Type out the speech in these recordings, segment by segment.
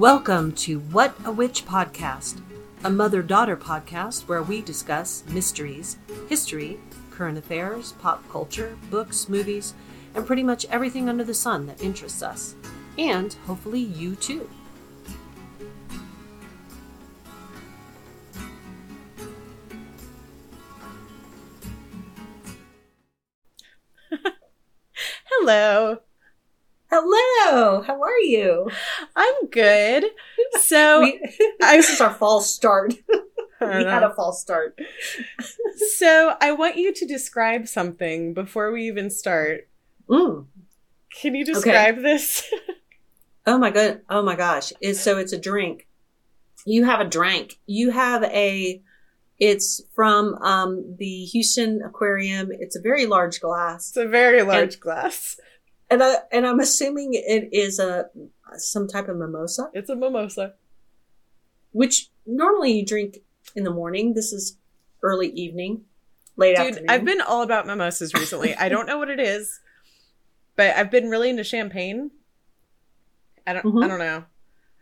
Welcome to What a Witch podcast, a mother daughter podcast where we discuss mysteries, history, current affairs, pop culture, books, movies, and pretty much everything under the sun that interests us. And hopefully you too. Hello. Hello, how are you? I'm good. So We- this is our false start. We had a false start. so I want you to describe something before we even start. Mm. Can you describe this? Oh my god! Oh my gosh! It's, so it's a drink. You have a drink. You have a. It's from um, the Houston Aquarium. It's a very large glass, It's a very large glass. And I and I'm assuming it is a some type of mimosa, It's a mimosa. which normally you drink in the morning. This is early evening, late Dude, afternoon. I've been all about mimosas recently. I don't know what it is, but I've been really into champagne. I don't Mhm. I don't know.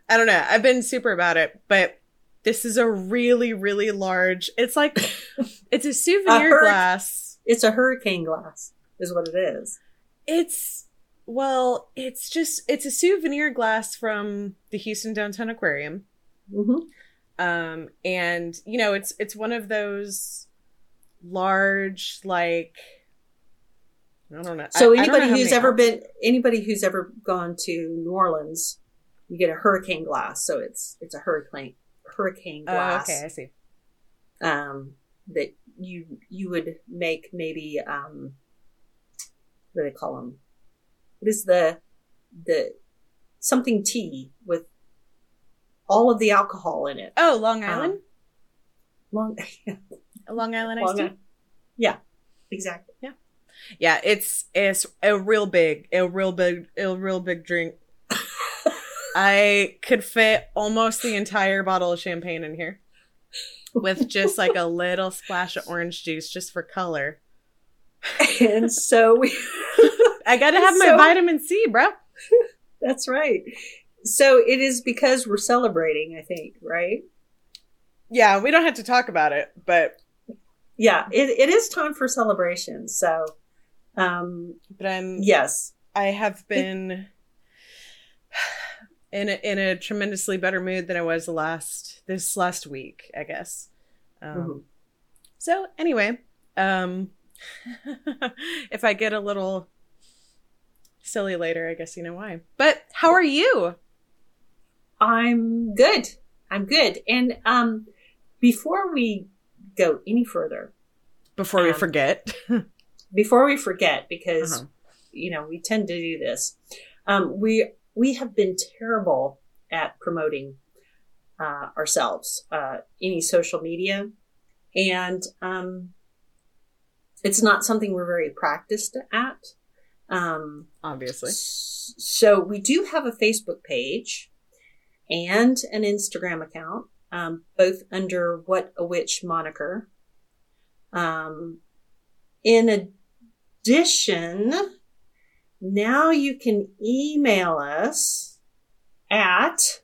I don't know. I've been super about it, but this is a really, really large. It's like it's a souvenir hurric- glass. It's a hurricane glass, is what it is. It's well, it's just it's a souvenir glass from the Houston Downtown Aquarium. hmm Um and you know, it's it's one of those large like I don't know. So I- I know anybody who's ever ounces- been anybody who's ever gone to New Orleans, you get a hurricane glass. So it's it's a hurricane hurricane Oh, glass okay, I see. um, that you you would make maybe um, what do they call them? What is the the something tea with all of the alcohol in it? Oh, Long Um, Island? Long, Long Island iced long, tea? yeah, exactly. Yeah, yeah, it's it's a real big, a real big, a real big drink. I could fit almost the entire bottle of champagne in here with just like a little splash of orange juice just for color. and so we. I got to have my vitamin C, bro. That's right. So it is because we're celebrating, I think, right? Yeah, we don't have to talk about it, but Yeah, it, it is time for celebration. So, um, but I'm yes. I have been in a, in a tremendously better mood than I was last this last week, I guess. Um, Mhm. So anyway, um, if I get a little silly later, I guess you know why. But how are you? I'm good. I'm good. And um, before we go any further, Before we Um, forget. before we forget, because Uh-huh. you know we tend to do this, um, we we have been terrible at promoting uh, ourselves, uh, any social media, and um, it's not something we're very practiced at. Um, Obviously. So we do have a Facebook page and an Instagram account, um, both under What a Witch moniker. Um, in addition, now you can email us at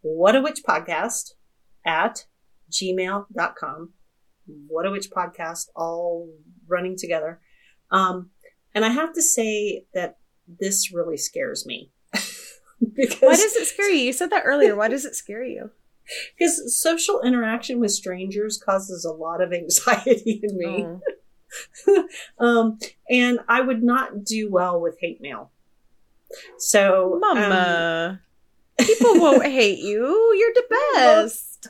What a Witch Podcast at gmail.com. What a Witch Podcast, all running together. Um, and I have to say that this really scares me. because Why does it scare you? You said that earlier. Why does it scare you? because social interaction with strangers causes a lot of anxiety in me. Oh. Um, and I would not do well with hate mail. So, um, Mama. People won't hate you. You're the best.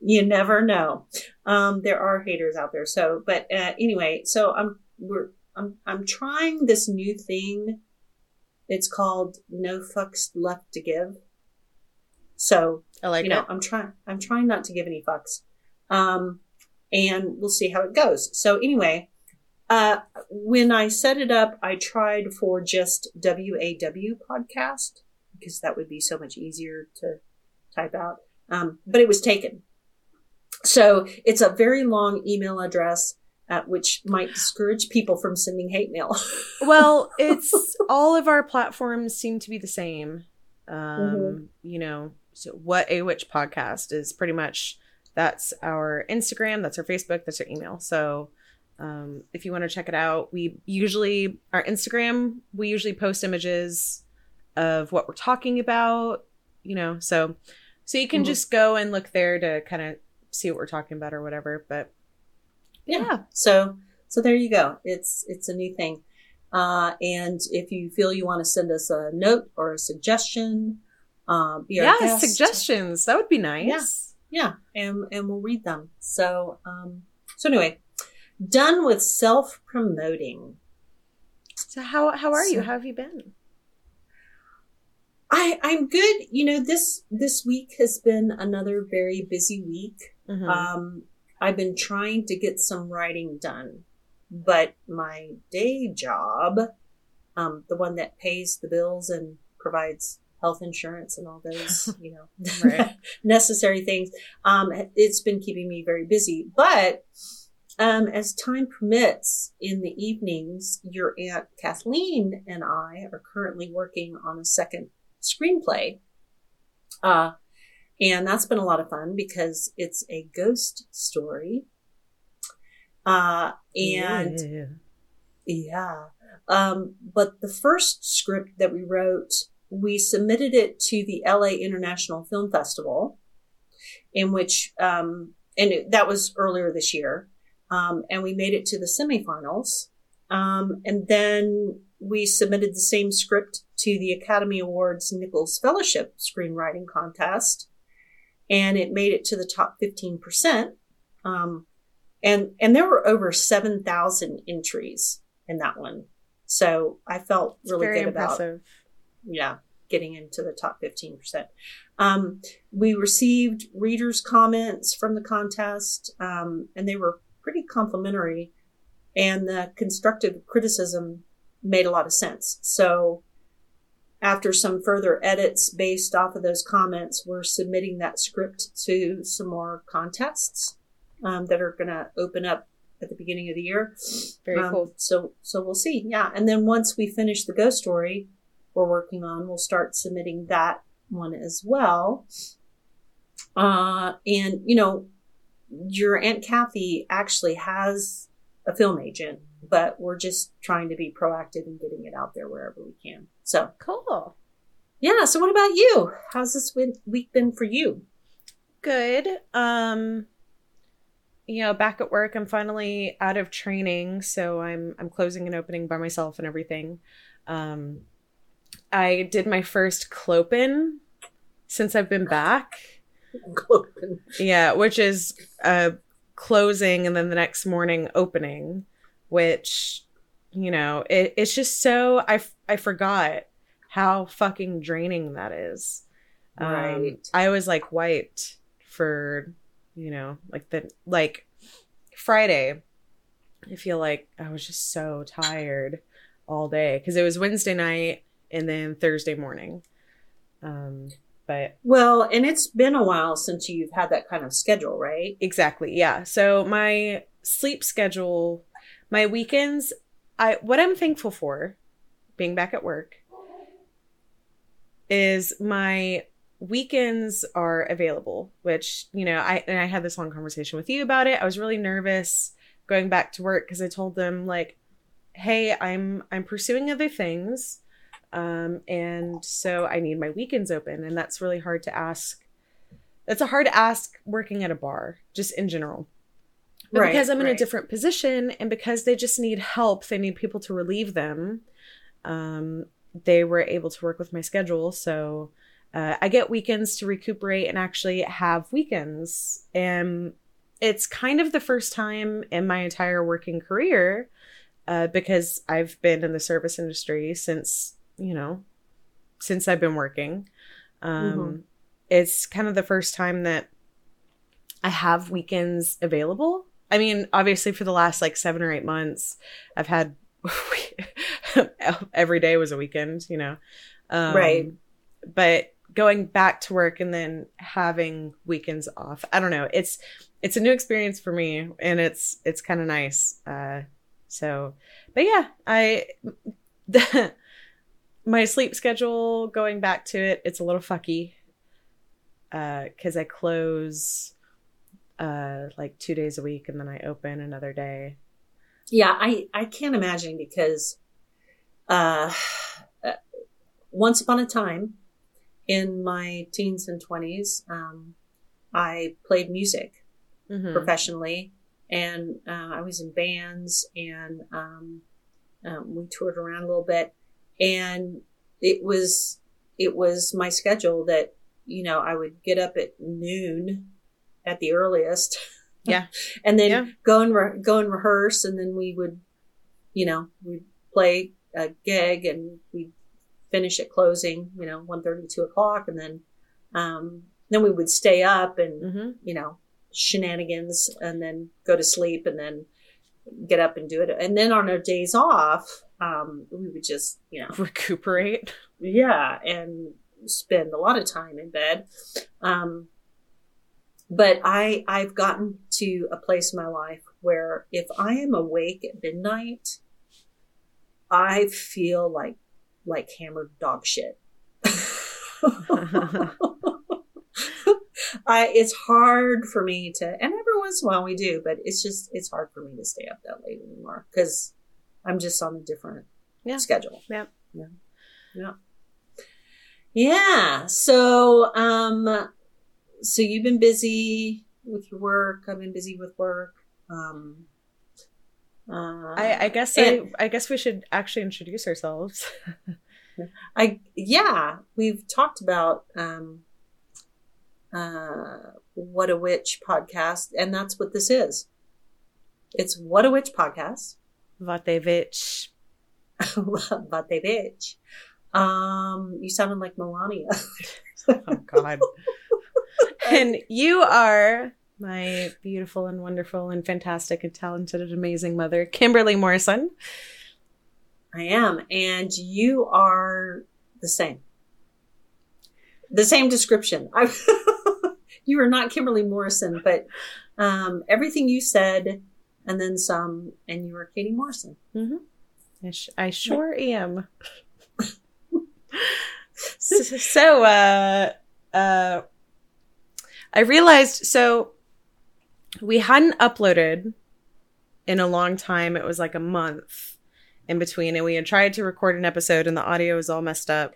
you never know. Um, there are haters out there. So, but uh, anyway, so I'm we're I'm I'm trying this new thing. It's called No Fucks Left to Give. So I like you know, it. I'm trying I'm trying not to give any fucks. Um, and we'll see how it goes. So anyway, uh, when I set it up, I tried for just WAW podcast because that would be so much easier to type out. Um, but it was taken. So it's a very long email address, uh, which might discourage people from sending hate mail. Well, it's all of our platforms seem to be the same. Um, Mhm. you know, so what a witch podcast is pretty much that's our Instagram, that's our Facebook, that's our email. So um, if you want to check it out, we usually our Instagram we usually post images of what we're talking about. You know, so so you can Mhm. just go and look there to kind of see what we're talking about or whatever. But yeah. Yeah. So so there you go. It's it's a new thing. Uh, and if you feel you want to send us a note or a suggestion, uh, be our yeah, guest, suggestions that would be nice. Yeah, yeah, and and we'll read them. So um, so anyway, done with self promoting. So how how are you? How have you been? I I'm good. You know this this week has been another very busy week. Mhm. Um, I've been trying to get some writing done, but my day job, um, the one that pays the bills and provides health insurance and all those, you know, necessary things, um, it's been keeping me very busy. But um, as time permits in the evenings, your aunt Kathleen and I are currently working on a second screenplay. Uh, and that's been a lot of fun because it's a ghost story. Uh, and Yeah. yeah. Um, but the first script that we wrote, we submitted it to the LA International Film Festival, in which, um, and it, that was earlier this year. Um, and we made it to the semifinals. Um, and then we submitted the same script to the Academy Awards Nichols Fellowship Screenwriting Contest, and it made it to the top 15%. Um, and, and there were over 7,000 entries in that one. So I felt It's really good about yeah, getting into the top 15%. Um, we received readers' comments from the contest, um, and they were pretty complimentary, and the constructive criticism made a lot of sense. So, after some further edits based off of those comments, we're submitting that script to some more contests um, that are going to open up at the beginning of the year. Very Um, cool. So, so we'll see. Yeah. And then once we finish the ghost story we're working on, we'll start submitting that one as well. Uh, and you know, your Aunt Kathy actually has a film agent, but we're just trying to be proactive in getting it out there wherever we can. So, Cool. yeah. So what about you? How's this week been for you? Good. Um you know, back at work, I'm finally out of training, so I'm I'm closing and opening by myself and everything. Um I did my first clopen since I've been back. Yeah, which is uh closing and then the next morning opening, which you know, it, it's just so I, I forgot how fucking draining that is. Um, Right. I was like wiped for you know, like the like Friday. I feel like I was just so tired all day because it was Wednesday night and then Thursday morning. Um, but Well, and it's been a while since you've had that kind of schedule, right? Exactly. Yeah. So my sleep schedule, my weekends, I what I'm thankful for being back at work is my weekends are available, which, you know, I and I had this long conversation with you about it. I was really nervous going back to work because I told them like, "Hey, I'm I'm pursuing other things." Um, and so I need my weekends open, and that's really hard to ask that's a hard ask working at a bar, just in general. But Right, because I'm in a different position and because they just need help, they need people to relieve them. Um, they were able to work with my schedule. So uh, I get weekends to recuperate and actually have weekends. And it's kind of the first time in my entire working career uh, because I've been in the service industry since, you know, since I've been working. Um, Mhm. It's kind of the first time that I have weekends available. I mean, obviously, for the last like seven or eight months, I've had every day was a weekend, you know. Um, Right. But going back to work and then having weekends off, I don't know. It's it's a new experience for me, and it's it's kind of nice. Uh, so, but yeah, I my sleep schedule going back to it, it's a little fucky. Uh, cause I close uh like two days a week and then I open another day. Yeah, I I can't imagine because uh, once upon a time in my teens and 20s um I played music Mhm. professionally and uh, I was in bands and um, um, we toured around a little bit and it was it was my schedule that you know I would get up at noon at the earliest Yeah. and then Yeah. go and re- go and rehearse and then we would you know we'd play a gig and we'd finish at closing you know 1.30 2 o'clock and then um, then we would stay up and Mhm. you know, shenanigans and then go to sleep and then get up and do it. And then on our days off, um, we would just, you know, Recuperate. yeah, and spend a lot of time in bed. Um, but I, I've gotten to a place in my life where if I am awake at midnight, I feel like, like hammered dog shit. I, it's hard for me to, and every once in a while we do, but it's just, it's hard for me to stay up that late anymore because I'm just on a different Yeah. schedule. Yeah. Yeah. Yeah. Yeah. So, um, so you've been busy with your work. I've been busy with work. Um, uh, I, I guess and- I, I guess we should actually introduce ourselves. I yeah, we've talked about um uh what a witch podcast and that's what this is. It's what a witch podcast. Vatevich. but they bitch. Um you sounded like Melania. Oh God. and you are my beautiful and wonderful and fantastic and talented and amazing mother, Kimberly Morrison. I am and you are the same. The same description. You are not Kimberly Morrison, but um everything you said and then some and you are Katie Morrison. I, sh- I sure am. so, so, uh, uh, I realized so we hadn't uploaded in a long time. It was like a month in between, and we had tried to record an episode, and the audio was all messed up.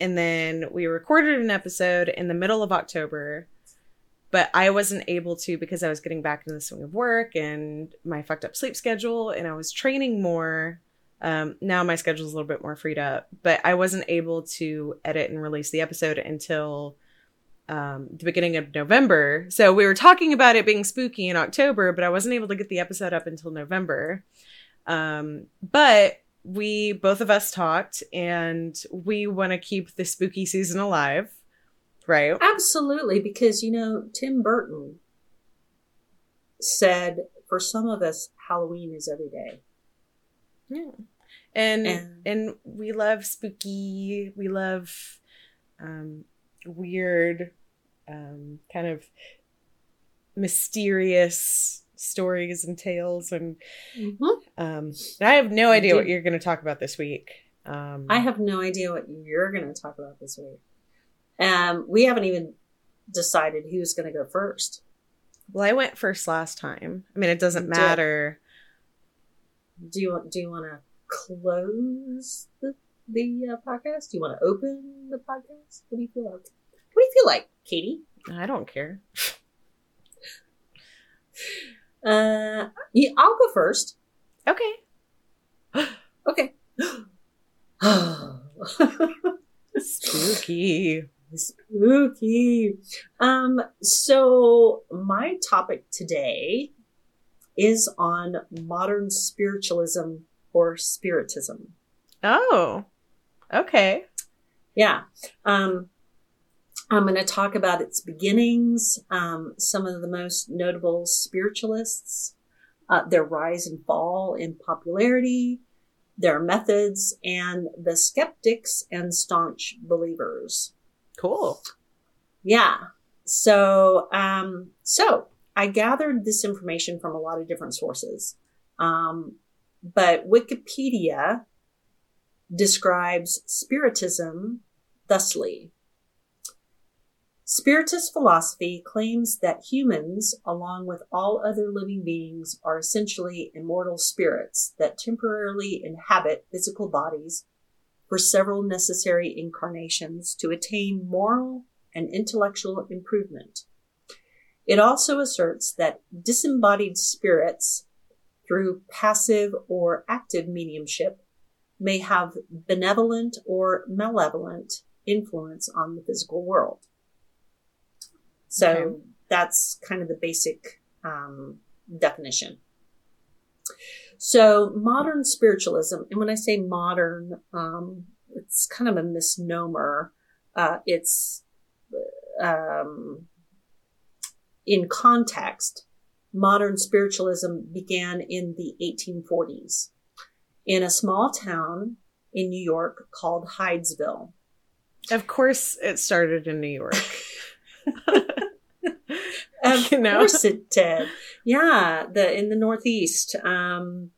And then we recorded an episode in the middle of October, but I wasn't able to because I was getting back into the swing of work and my fucked up sleep schedule, and I was training more. Um, now my schedule's a little bit more freed up, but I wasn't able to edit and release the episode until um, the beginning of November. So we were talking about it being spooky in October, but I wasn't able to get the episode up until November. Um, but we both of us talked, and we want to keep the spooky season alive, right? Absolutely, because you know, Tim Burton said for some of us, Halloween is every day. Yeah. And And- and we love spooky, we love um weird um kind of mysterious stories and tales and um I have no idea what you're going to talk about this week. Um I have no idea what you're going to talk about this week. Um, we haven't even decided who's going to go first. well I went first last time. I mean it doesn't matter. Do you want? Do you want to close the the uh, podcast? Do you want to open the podcast? What do you feel like? What do you feel like, Katie? I don't care. Uh, yeah, I'll go first. Okay. Okay. Spooky. Spooky. Um, so my topic today is on modern spiritualism or spiritism. Oh. Okay. Yeah. Um, I'm going to talk about its beginnings, um, some of the most notable spiritualists, uh, their rise and fall in popularity, their methods, and the skeptics and staunch believers. Cool. Yeah. So, um, so I gathered this information from a lot of different sources. Um, but Wikipedia describes Spiritism thusly. Spiritist philosophy claims that humans, along with all other living beings, are essentially immortal spirits that temporarily inhabit physical bodies for several necessary incarnations to attain moral and intellectual improvement. It also asserts that disembodied spirits, through passive or active mediumship, may have benevolent or malevolent influence on the physical world. So okay. that's kind of the basic um, definition. So modern spiritualism, and when I say modern, um, it's kind of a misnomer. Uh, it's um, in context. Modern spiritualism began in the 1840s in a small town in New York called Hydesville. Of course, it started in New York. of you know? course it did. Yeah, the in the Northeast. Um,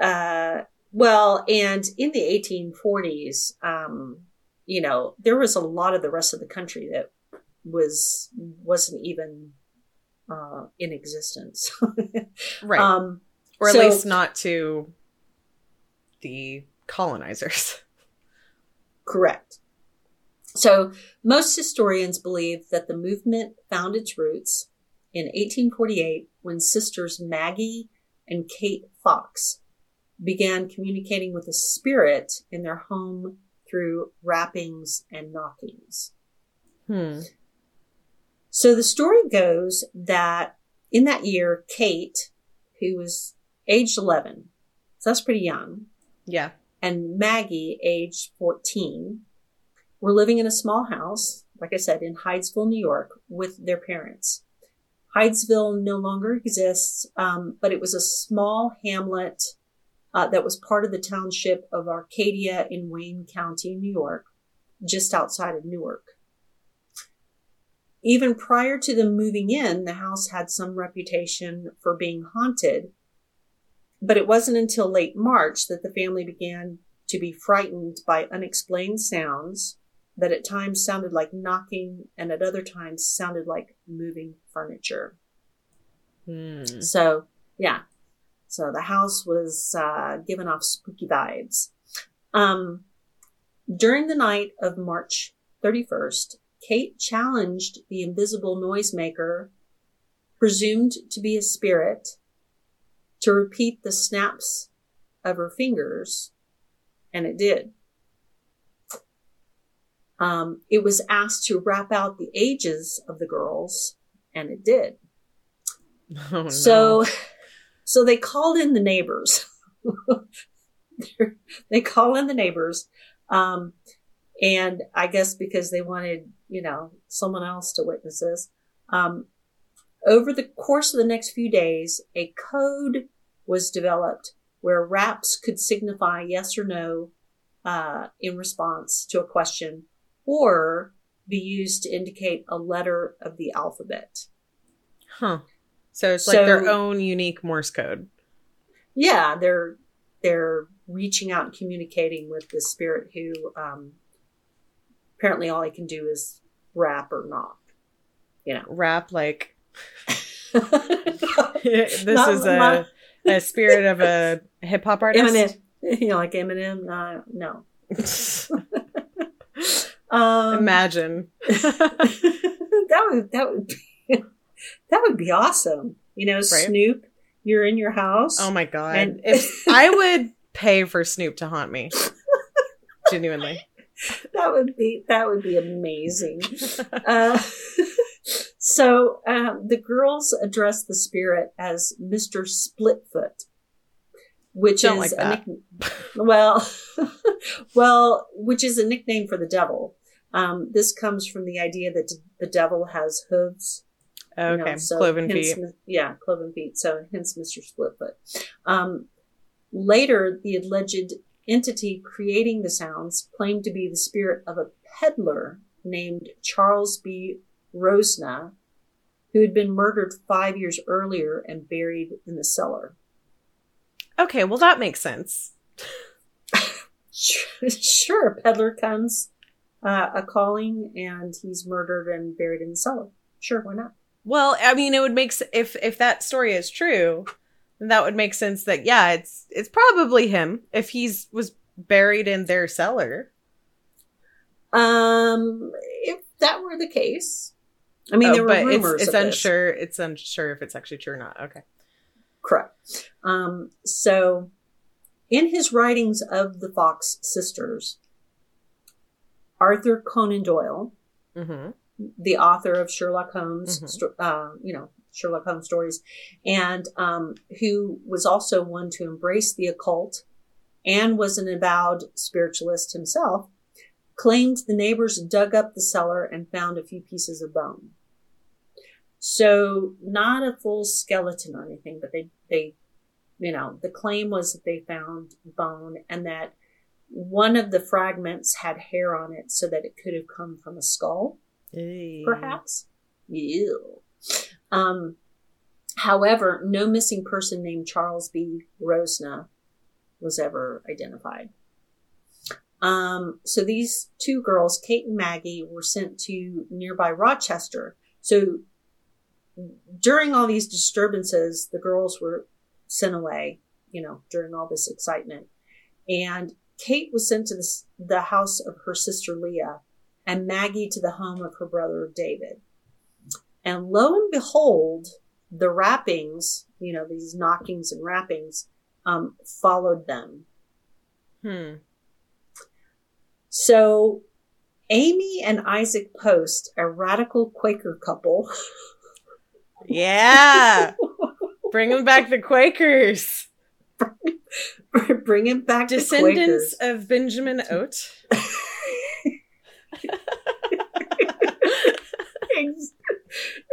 uh, well, and in the 1840s, um, you know, there was a lot of the rest of the country that was wasn't even uh, in existence, right? Um, or at so, least not to the colonizers. Correct. So most historians believe that the movement found its roots in 1848 when sisters Maggie and Kate Fox began communicating with a spirit in their home through rappings and knockings. Hmm. So the story goes that in that year, Kate, who was aged 11, so that's pretty young. Yeah. And Maggie, aged 14, were living in a small house, like I said, in Hydesville, New York, with their parents. Hydesville no longer exists, um, but it was a small hamlet uh, that was part of the township of Arcadia in Wayne County, New York, just outside of Newark. Even prior to them moving in, the house had some reputation for being haunted, but it wasn't until late March that the family began to be frightened by unexplained sounds that at times sounded like knocking and at other times sounded like moving furniture. Hmm. So, yeah. So the house was uh, giving off spooky vibes. Um, during the night of March 31st, Kate challenged the invisible noisemaker, presumed to be a spirit, to repeat the snaps of her fingers, and it did. Um, it was asked to rap out the ages of the girls, and it did. Oh, no. So, so they called in the neighbors. they call in the neighbors, um, and I guess because they wanted, you know, someone else to witness this. Um, over the course of the next few days, a code was developed where raps could signify yes or no uh, in response to a question or be used to indicate a letter of the alphabet. Huh. So it's so, like their own unique Morse code. Yeah, they're they're reaching out and communicating with the spirit who um, apparently all I can do is rap or knock. You know, rap like this not, is a a spirit of a hip hop artist. Eminem, you know, like Eminem. Uh, no. Um, Imagine that would that would be, that would be awesome. You know, right? Snoop, you're in your house. Oh my god! And if I would pay for Snoop to haunt me, genuinely, that would be that would be amazing. Uh, so um, the girls address the spirit as Mister Splitfoot, which Don't is like a well, well, which is a nickname for the devil. Um, this comes from the idea that the devil has hooves. Okay, you know, so cloven hence, feet. Yeah, cloven feet. So hence Mr. Splitfoot. Um, later, the alleged entity creating the sounds claimed to be the spirit of a peddler named Charles B. Rosna, who had been murdered five years earlier and buried in the cellar. Okay, well that makes sense. sure, a peddler comes uh, a calling and he's murdered and buried in the cellar. Sure, why not? Well, I mean, it would make s- if if that story is true, then that would make sense. That yeah, it's it's probably him if he's was buried in their cellar. Um, if that were the case, I mean, Oh, there were but rumors. it's it's of this. unsure. It's unsure if it's actually true or not. Okay. Correct. Um, so, in his writings of the Fox sisters, Arthur Conan Doyle, Mm-hmm. the author of Sherlock Holmes, Mhm. uh, you know, Sherlock Holmes stories, and um, who was also one to embrace the occult and was an avowed spiritualist himself, claimed the neighbors dug up the cellar and found a few pieces of bone. So, not a full skeleton or anything, but they, they, you know, the claim was that they found bone and that one of the fragments had hair on it so that it could have come from a skull perhaps. Ew. Um, however, no missing person named Charles B. Rosna was ever identified. Um, so these two girls, Kate and Maggie, were sent to nearby Rochester. So during all these disturbances, the girls were sent away, you know, during all this excitement. And Kate was sent to the, the house of her sister Leah, and Maggie to the home of her brother David. And lo and behold, the rappings, you know, these knockings and rappings, um, followed them. Hmm. So Amy and Isaac Post, a radical Quaker couple, Yeah. Bringing back the Quakers. bringing back Descendants the of Benjamin Oat.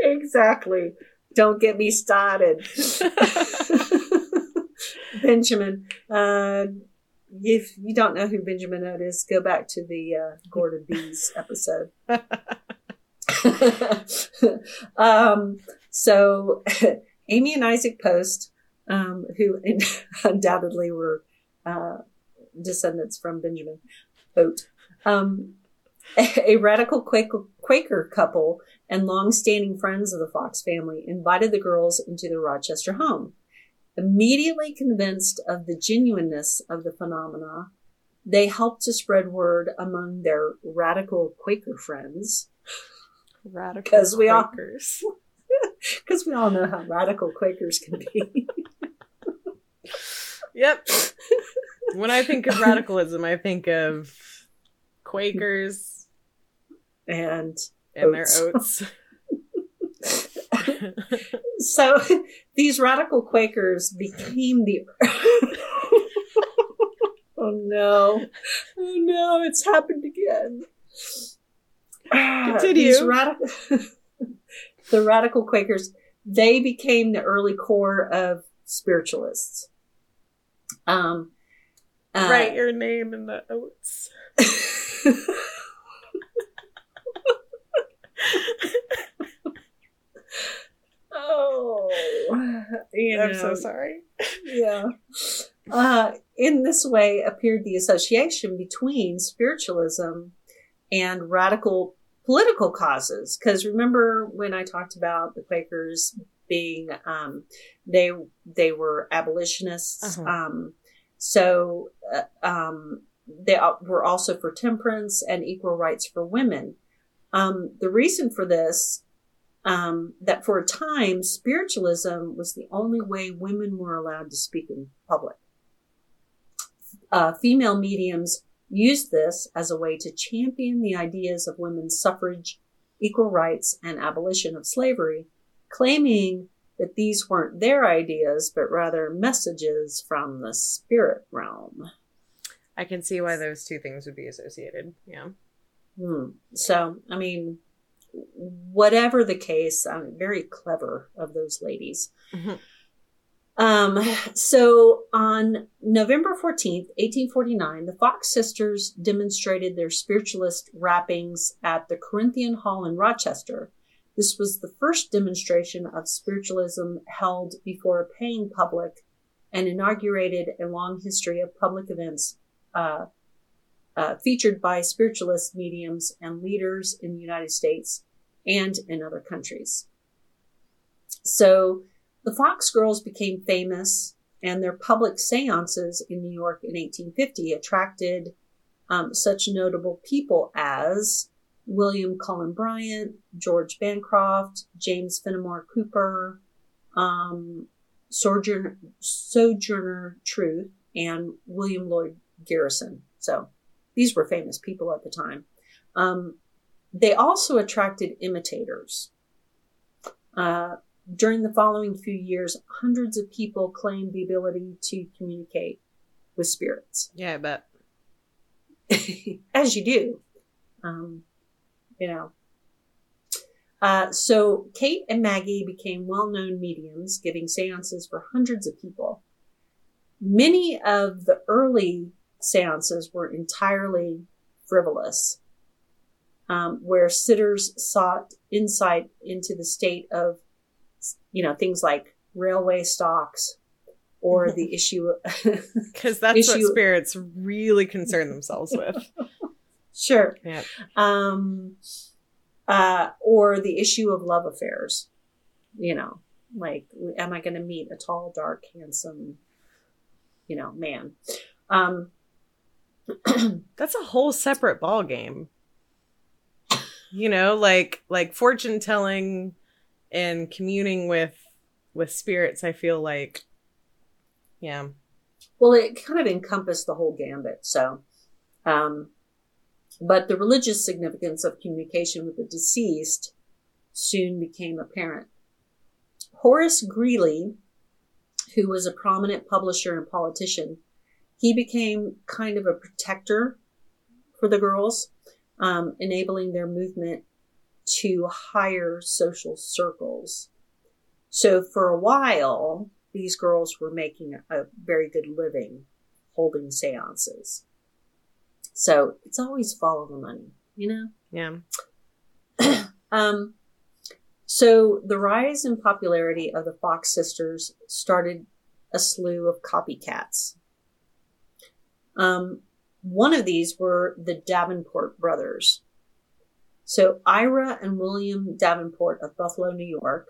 Exactly. Don't get me started. Benjamin. Uh, if you don't know who Benjamin Oat is, go back to the uh, Gordon Bees episode. um, so, Amy and Isaac Post, um, who undoubtedly were uh, descendants from Benjamin Oat, um, a radical Quaker, Quaker couple and long-standing friends of the Fox family invited the girls into their Rochester home. Immediately convinced of the genuineness of the phenomena, they helped to spread word among their radical Quaker friends, Radical we all- Quakers. because we all know how radical Quakers can be. Yep. when I think of radicalism, I think of Quakers and and their Oats. oats. so these radical Quakers became the. oh no. Oh no, it's happened again. Ah, Continue. These radical, the radical Quakers, they became the early core of spiritualists. Um, uh, Write your name in the oats. oh, you I'm so sorry. yeah. Uh, in this way appeared the association between spiritualism and radical political causes. Because remember when I talked about the Quakers being, um, they they were abolitionists. Uh-huh. Um, so uh, um, they were also for temperance and equal rights for women. Um, the reason for this um, that for a time, spiritualism was the only way women were allowed to speak in public. Uh, female mediums used this as a way to champion the ideas of women's suffrage, equal rights, and abolition of slavery, claiming that these weren't their ideas, but rather messages from the spirit realm. I can see why those two things would be associated. Yeah. Hmm. So, I mean, whatever the case, I'm very clever of those ladies. Mhm. Um, so on November 14th, 1849, the Fox sisters demonstrated their spiritualist rappings at the Corinthian Hall in Rochester. This was the first demonstration of spiritualism held before a paying public and inaugurated a long history of public events uh, uh, featured by spiritualist mediums and leaders in the United States and in other countries. So the Fox Girls became famous, and their public seances in New York in 1850 attracted um, such notable people as William Cullen Bryant, George Bancroft, James Fenimore Cooper, um, Sojourner, Sojourner Truth, and William Lloyd Garrison. So these were famous people at the time. Um, they also attracted imitators. Uh, during the following few years, hundreds of people claimed the ability to communicate with spirits. Yeah, I bet. As you do. Um, you know. Uh, so Kate and Maggie became well-known mediums, giving seances for hundreds of people. Many of the early seances were entirely frivolous, um, where sitters sought insight into the state of, you know, things like railway stocks or the issue because that's issue, what spirits really concern themselves with. Sure. Yeah. Um, uh, or the issue of love affairs. You know, like, am I going to meet a tall, dark, handsome, you know, man? Um, That's a whole separate ball game. You know, like like fortune telling and communing with with spirits. I feel like, yeah. Well, it kind of encompassed the whole gambit. So, um, but the religious significance of communication with the deceased soon became apparent. Horace Greeley, who was a prominent publisher and politician, he became kind of a protector for the girls, um, enabling their movement to higher social circles. So for a while, these girls were making a very good living holding seances. So it's always follow the money, you know? Yeah. um, so the rise in popularity of the Fox sisters started a slew of copycats. Um, one of these were the Davenport brothers. So Ira and William Davenport of Buffalo, New York,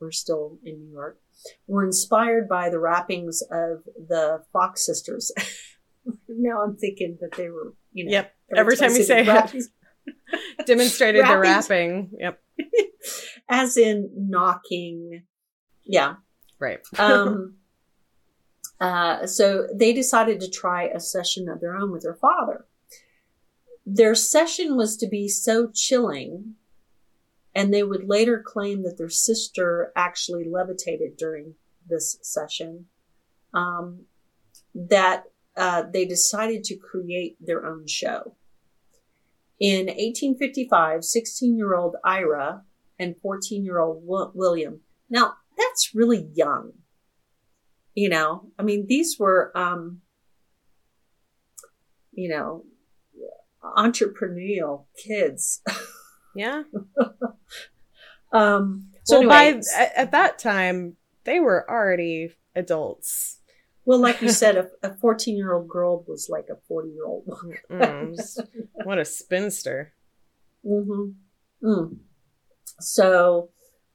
we're still in New York, were inspired by the rappings of the Fox sisters. now I'm thinking that they were, you know. Yep. Every, every time, time you say it, demonstrated the rapping. Yep. As in knocking. Yeah. Right. um, uh, so they decided to try a session of their own with their father. Their session was to be so chilling, and they would later claim that their sister actually levitated during this session, um, that uh, they decided to create their own show. In 1855, 16 year old Ira and 14 year old William. Now, that's really young. You know, I mean, these were, um, you know, entrepreneurial kids. Yeah. um, so well, by at that time, they were already adults. Well, like you said, a, a 14 year old girl was like a 40 year old. mm, what a spinster. Mm-hmm. Mm. So,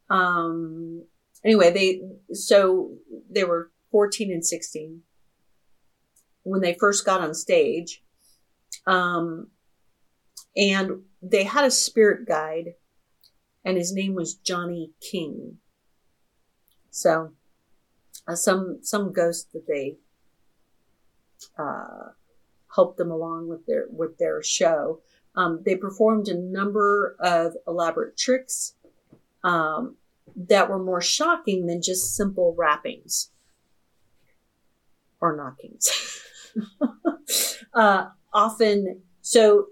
um, anyway, they, so they were 14 and 16 when they first got on stage. Um, and they had a spirit guide and his name was Johnny King. So uh, some some ghost that they uh, helped them along with their with their show. Um, they performed a number of elaborate tricks um, that were more shocking than just simple rappings or knockings. uh, often, so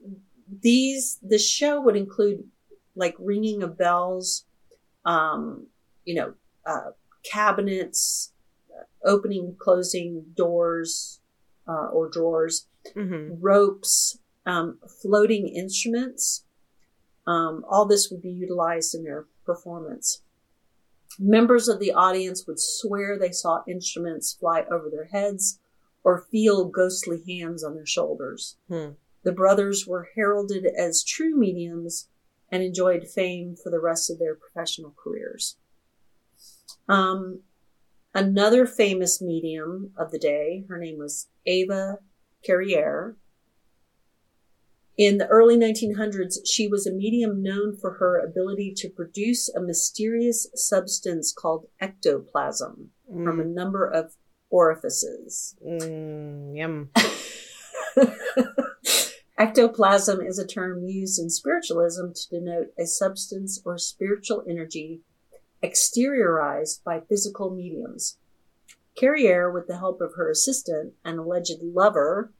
these the show would include like ringing of bells, um, you know, uh, cabinets, opening, closing doors uh, or drawers, mm-hmm. ropes, um, floating instruments. Um, all this would be utilized in their performance. Members of the audience would swear they saw instruments fly over their heads or feel ghostly hands on their shoulders. Hmm. The brothers were heralded as true mediums and enjoyed fame for the rest of their professional careers. Um, another famous medium of the day, her name was Ava Carriere. In the early 1900s, she was a medium known for her ability to produce a mysterious substance called ectoplasm mm. from a mm. number of orifices. Mm, yum. Ectoplasm is a term used in spiritualism to denote a substance or spiritual energy exteriorized by physical mediums. Carriere, with the help of her assistant and alleged lover,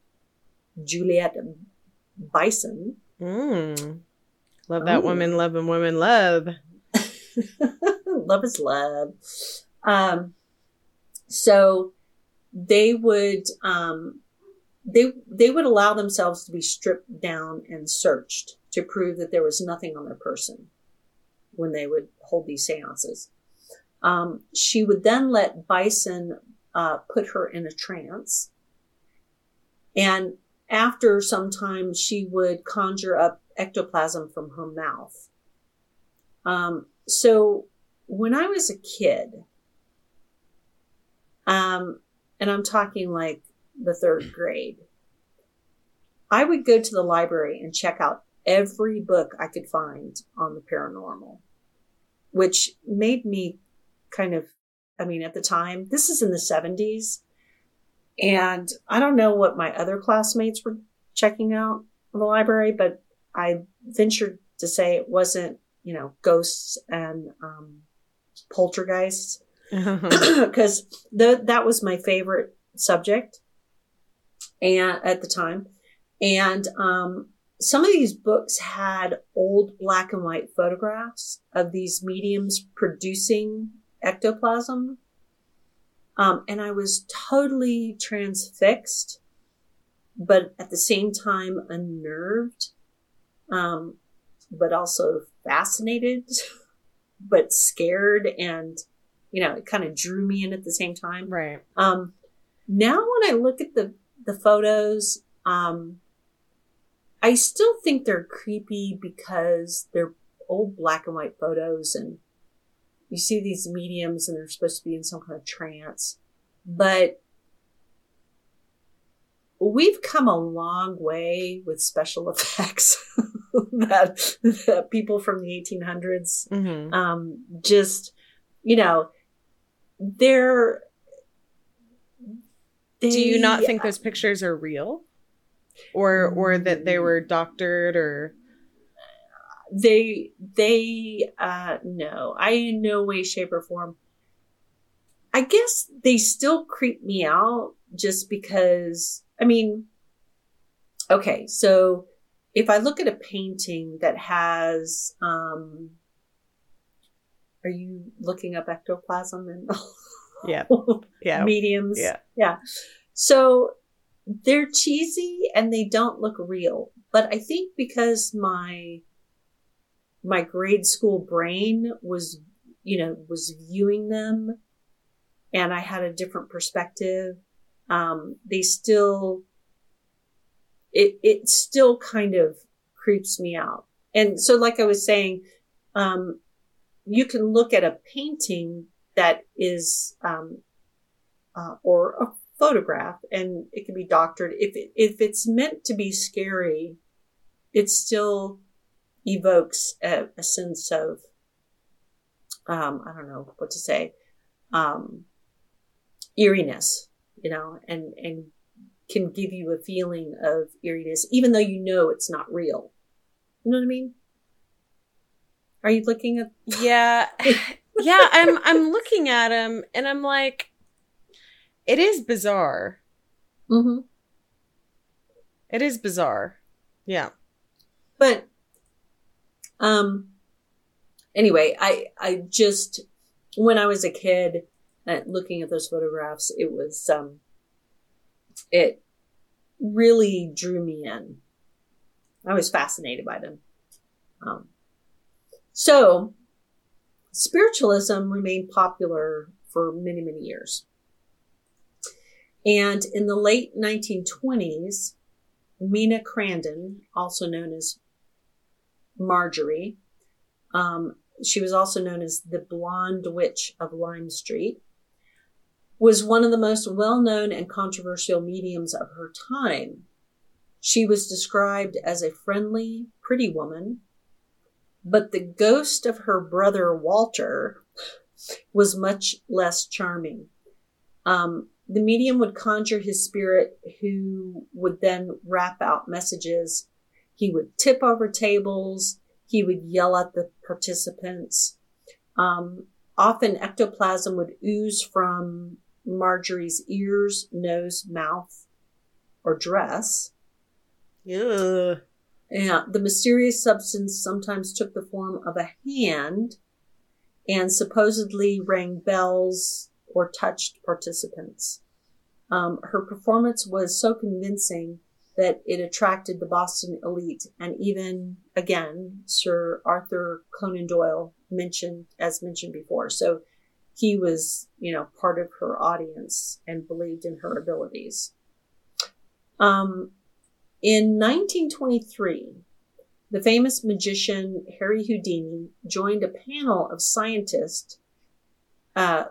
Juliette Bisson. Mm. Love that woman, loving women, love. love is love. Um, so they would um, they they would allow themselves to be stripped down and searched to prove that there was nothing on their person when they would hold these seances. Um, she would then let Bisson uh, put her in a trance, and after some time, she would conjure up ectoplasm from her mouth. Um, so when I was a kid, um, and I'm talking like the third grade, I would go to the library and check out every book I could find on the paranormal, which made me kind of, I mean, at the time, this is in the 70s. And I don't know what my other classmates were checking out in the library, but I ventured to say it wasn't, you know, ghosts and um, poltergeists. Because that was my favorite subject and at the time. And um, some of these books had old black and white photographs of these mediums producing ectoplasm. Um, and I was totally transfixed, but at the same time unnerved, um, but also fascinated, but scared. And, you know, it kind of drew me in at the same time. Right. Um, now when I look at the the photos. Um, I still think they're creepy because they're old black and white photos and you see these mediums and they're supposed to be in some kind of trance. But we've come a long way with special effects that, that, people from the 1800s mm-hmm. um, just, you know, they're they, Do you not think those pictures are real? Or or that they were doctored or they they uh no. I in no way, shape, or form. I guess they still creep me out just because I mean okay, so if I look at a painting that has um are you looking up ectoplasm and yeah. Yeah. Mediums. Yeah. Yeah. So they're cheesy and they don't look real but i think because my my grade school brain was you know was viewing them and i had a different perspective um they still it it still kind of creeps me out. And so like i was saying um you can look at a painting that is, um, uh, or a photograph and it can be doctored. If, it, if it's meant to be scary, it still evokes a, a sense of, um, I don't know what to say, um, eeriness, you know, and, and can give you a feeling of eeriness, even though you know it's not real. You know what I mean? Are you looking at? Yeah. yeah, I'm I'm looking at him and I'm like, it is bizarre. Mm-hmm. It is bizarre. Yeah. But um anyway, I I just when I was a kid uh, looking at those photographs, it was um it really drew me in. I was fascinated by them. Um so spiritualism remained popular for many, many years. And in the late 1920s, Mina Crandon, also known as Marjorie, um, she was also known as the Blonde Witch of Lime Street, was one of the most well known and controversial mediums of her time. She was described as a friendly, pretty woman, but the ghost of her brother Walter was much less charming. Um, the medium would conjure his spirit, who would then rap out messages. He would tip over tables. He would yell at the participants. Um, often ectoplasm would ooze from Marjorie's ears, nose, mouth, or dress. Ugh. Yeah, the mysterious substance sometimes took the form of a hand and supposedly rang bells or touched participants. Um, her performance was so convincing that it attracted the Boston elite and even again Sir Arthur Conan Doyle mentioned as mentioned before. So he was, you know, part of her audience and believed in her abilities. Um, in 1923, the famous magician Harry Houdini joined a panel of scientists uh,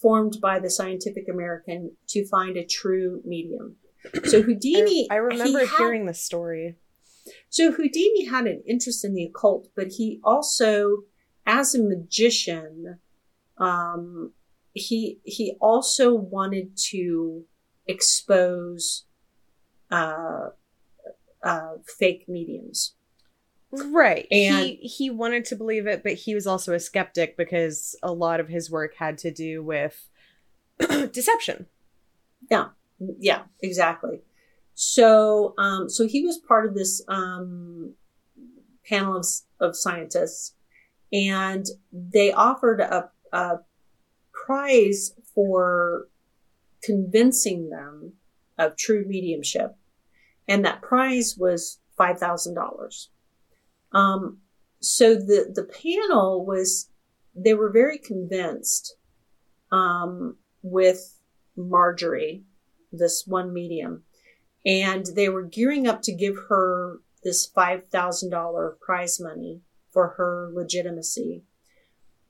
formed by the Scientific American to find a true medium. So Houdini, I, I remember he had- hearing this story. so Houdini had an interest in the occult, but he also, as a magician, um, he he also wanted to expose uh, uh, fake mediums. Right. And- he he wanted to believe it, but he was also a skeptic because a lot of his work had to do with deception. Yeah, Yeah, exactly. So, um, so he was part of this um, panel of, of scientists, and they offered a, a prize for convincing them of true mediumship, and that prize was five thousand dollars. Um, so the the panel was they were very convinced um, with Marjorie this one medium. And they were gearing up to give her this $5,000 prize money for her legitimacy.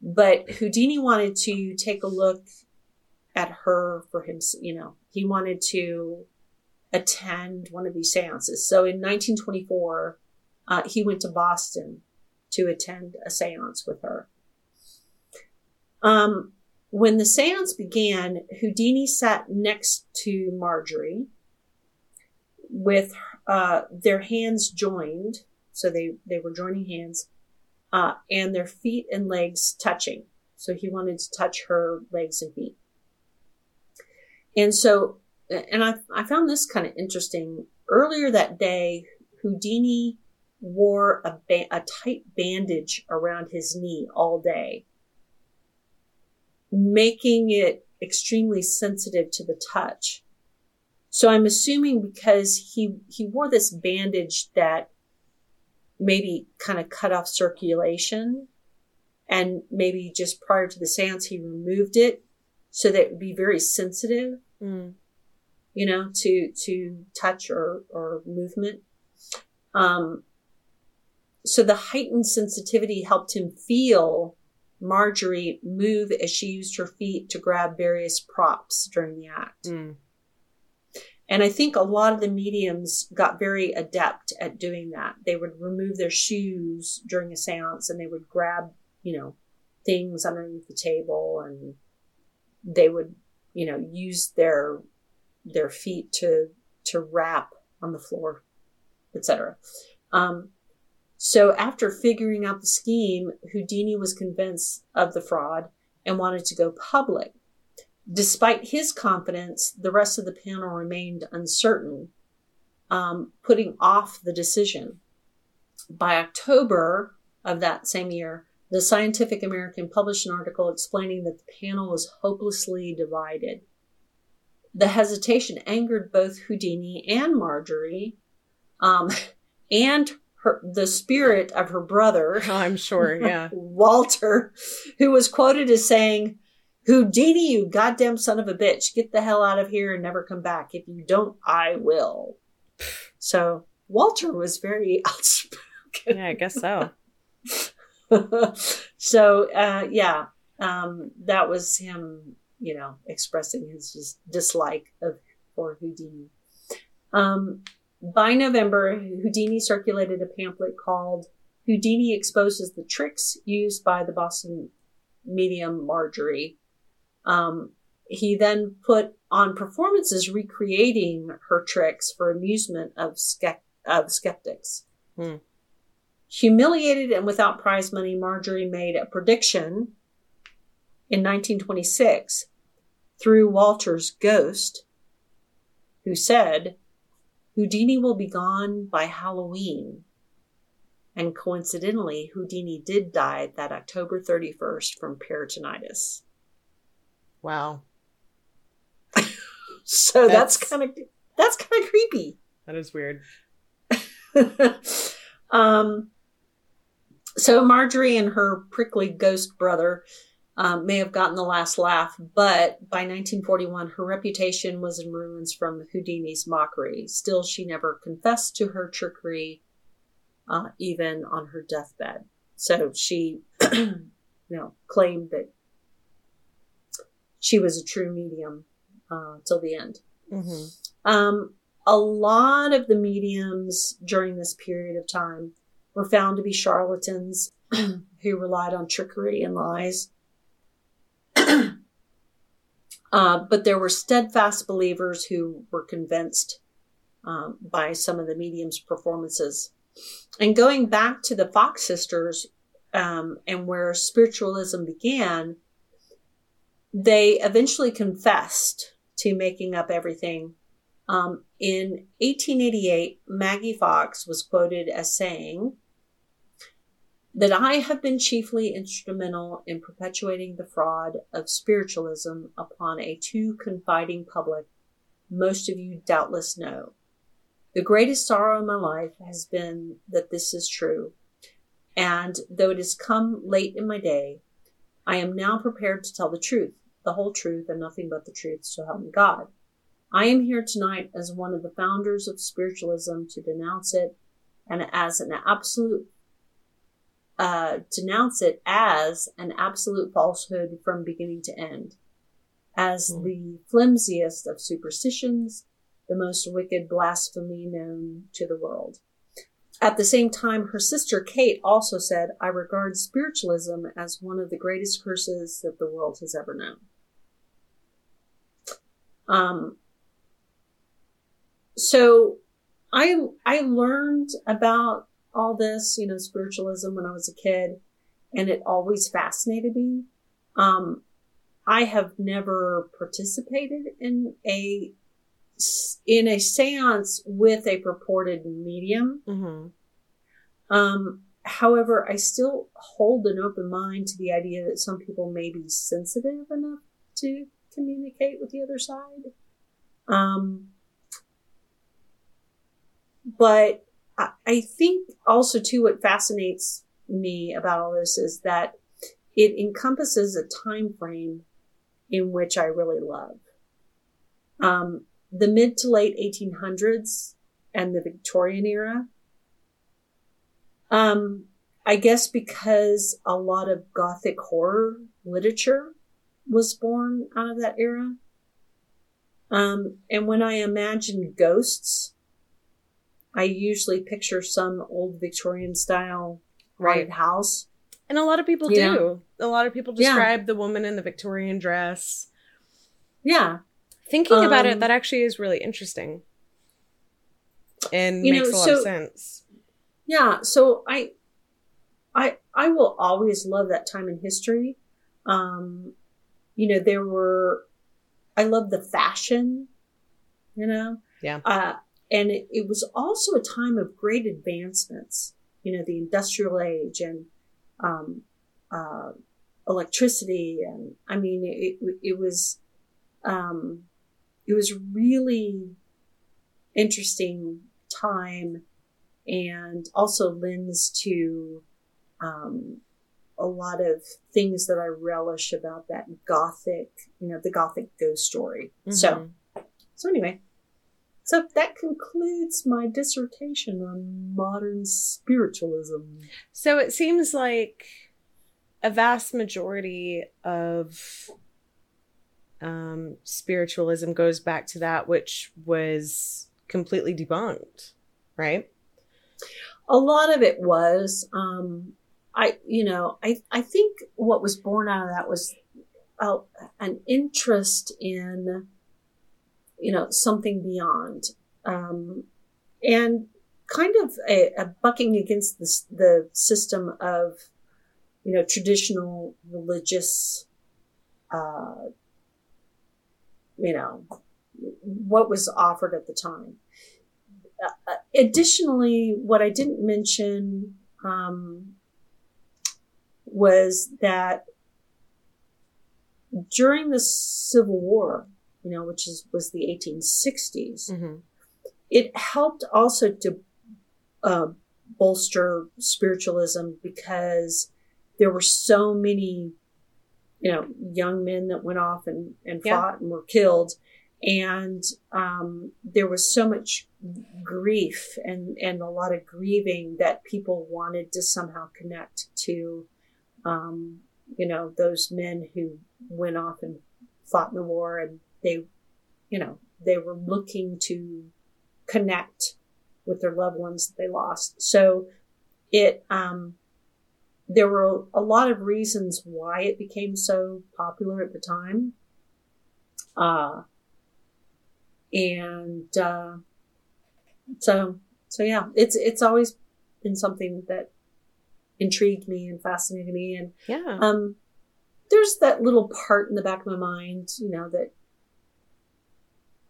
But Houdini wanted to take a look at her for him, you know, he wanted to attend one of these seances. So in 1924, uh, he went to Boston to attend a seance with her. Um, when the seance began, Houdini sat next to Marjorie with uh, their hands joined. So they, they were joining hands, uh, and their feet and legs touching. So he wanted to touch her legs and feet. And so, and I, I found this kind of interesting. Earlier that day, Houdini wore a, ba- a tight bandage around his knee all day making it extremely sensitive to the touch. So I'm assuming because he he wore this bandage that maybe kind of cut off circulation and maybe just prior to the seance he removed it so that it would be very sensitive, Mm. You know, to to touch or or movement. Um so the heightened sensitivity helped him feel Marjorie move as she used her feet to grab various props during the act. Mm. And I think a lot of the mediums got very adept at doing that. They would remove their shoes during a seance and they would grab, you know, things underneath the table and they would, you know, use their their feet to to rap on the floor, etc. Um, so after figuring out the scheme, Houdini was convinced of the fraud and wanted to go public. Despite his confidence, the rest of the panel remained uncertain, um, putting off the decision. By October of that same year, the Scientific American published an article explaining that the panel was hopelessly divided. The hesitation angered both Houdini and Marjorie, um, and her, the spirit of her brother, I'm sure. Yeah. Walter, who was quoted as saying, Houdini, you goddamn son of a bitch, get the hell out of here and never come back. If you don't, I will. So Walter was very outspoken. Yeah, I guess so. so uh, yeah, um, that was him, you know, expressing his dis- dislike of for Houdini. Um, by November, Houdini circulated a pamphlet called "Houdini exposes the tricks used by the Boston medium Marjorie." Um, he then put on performances recreating her tricks for amusement of, of skeptics. Hmm. Humiliated and without prize money, Marjorie made a prediction in 1926 through Walter's ghost, who said, Houdini will be gone by Halloween. And coincidentally, Houdini did die that October 31st from peritonitis. Wow. So that's That's- kind of that's kind of creepy. That is weird. um, so Marjorie and her prickly ghost brother um, may have gotten the last laugh, but by 1941, her reputation was in ruins from Houdini's mockery. Still, she never confessed to her trickery, uh, even on her deathbed. So she, you know, claimed that she was a true medium uh, till the end. Mm-hmm. Um, a lot of the mediums during this period of time were found to be charlatans who relied on trickery and lies. Uh, but there were steadfast believers who were convinced um, by some of the mediums' performances. And going back to the Fox sisters um, and where spiritualism began, they eventually confessed to making up everything um, in 1888, Maggie Fox was quoted as saying that I have been chiefly instrumental in perpetuating the fraud of spiritualism upon a too confiding public. Most of you doubtless know. The greatest sorrow in my life has been that this is true. And though it has come late in my day, I am now prepared to tell the truth, the whole truth, and nothing but the truth, so help me God. I am here tonight as one of the founders of spiritualism to denounce it and as an absolute, uh, denounce it as an absolute falsehood from beginning to end, as Hmm. the flimsiest of superstitions, the most wicked blasphemy known to the world. At the same time, her sister Kate also said, I regard spiritualism as one of the greatest curses that the world has ever known. Um, so I I learned about all this, you know, spiritualism when I was a kid, and it always fascinated me. Um, I have never participated in a in a séance with a purported medium. Mm-hmm. Um, however, I still hold an open mind to the idea that some people may be sensitive enough to communicate with the other side. Um, but I, think also too what fascinates me about all this is that it encompasses a time frame in which I really love. Um, the mid to late 1800s and the Victorian era. Um, I guess because a lot of Gothic horror literature was born out of that era. Um, and when I imagine ghosts, I usually picture some old Victorian style Right. house. And a lot of people Yeah. do. A lot of people Yeah. describe the woman in the Victorian dress. Yeah. Thinking about Um, it, that actually is really interesting. And makes know, a lot so- of sense. Yeah. So I, I, I will always love that time in history. Um, you know, there were, I love the fashion, you know? Yeah. Uh, and it, it was also a time of great advancements, you know, the industrial age and, um, uh, electricity. And I mean, it, it was, um, it was really interesting time and also lends to um, a lot of things that I relish about that gothic, you know, the gothic ghost story. So, Mhm. so anyway, So that concludes my dissertation on modern spiritualism. So it seems like a vast majority of um, spiritualism goes back to that which was completely debunked, right? A lot of it was. Um, I, you know, I, I think what was born out of that was uh, an interest in, you know, something beyond, um, and kind of a, a bucking against the, the system of, you know, traditional religious, uh, you know, what was offered at the time. Uh, uh additionally, what I didn't mention um, was that during the Civil War, you know, which is was the 1860s, mm-hmm. it helped also to uh, bolster spiritualism because there were so many, you know, young men that went off and, and yeah. fought and were killed. And um, there was so much grief and, and a lot of grieving that people wanted to somehow connect to um, you know, those men who went off and fought in the war and they, you know, they were looking to connect with their loved ones that they lost. So it, um, there were a lot of reasons why it became so popular at the time. Uh, and, uh, so, so yeah, it's, it's always been something that intrigued me and fascinated me. And yeah, um, there's that little part in the back of my mind, you know, that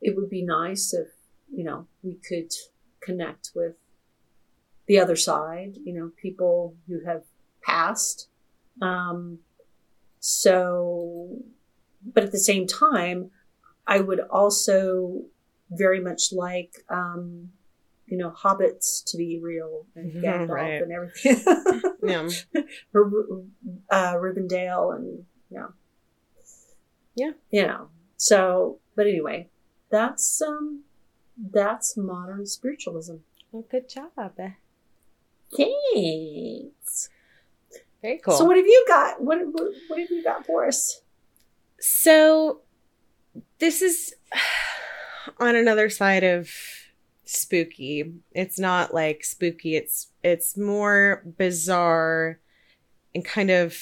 it would be nice if you know we could connect with the other side. You know, people who have passed. Um, so, but at the same time, I would also very much like um, you know, hobbits to be real and mm-hmm, Gandalf right. and everything. yeah. uh, Rivendell and, yeah. Yeah. You know, so, but anyway, that's, um, that's modern spiritualism. Well, good job. Thanks. Very cool. So what have you got? What, what, what have you got for us? So this is on another side of spooky. It's not like spooky. It's it's more bizarre and kind of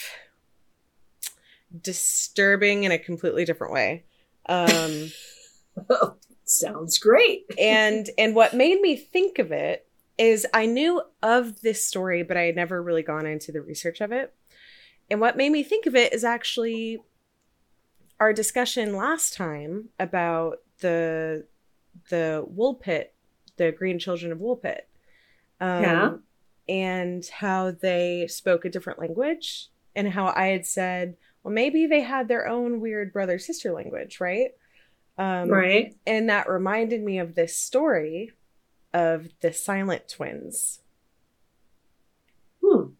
disturbing in a completely different way. Um sounds great. and and what made me think of it is I knew of this story but I had never really gone into the research of it. And what made me think of it is actually our discussion last time about the the Woolpit the Green Children of Woolpit. Um, yeah. And how they spoke a different language, and how I had said, well, maybe they had their own weird brother sister language, right? Um, right. And that reminded me of this story of the Silent Twins. Hmm.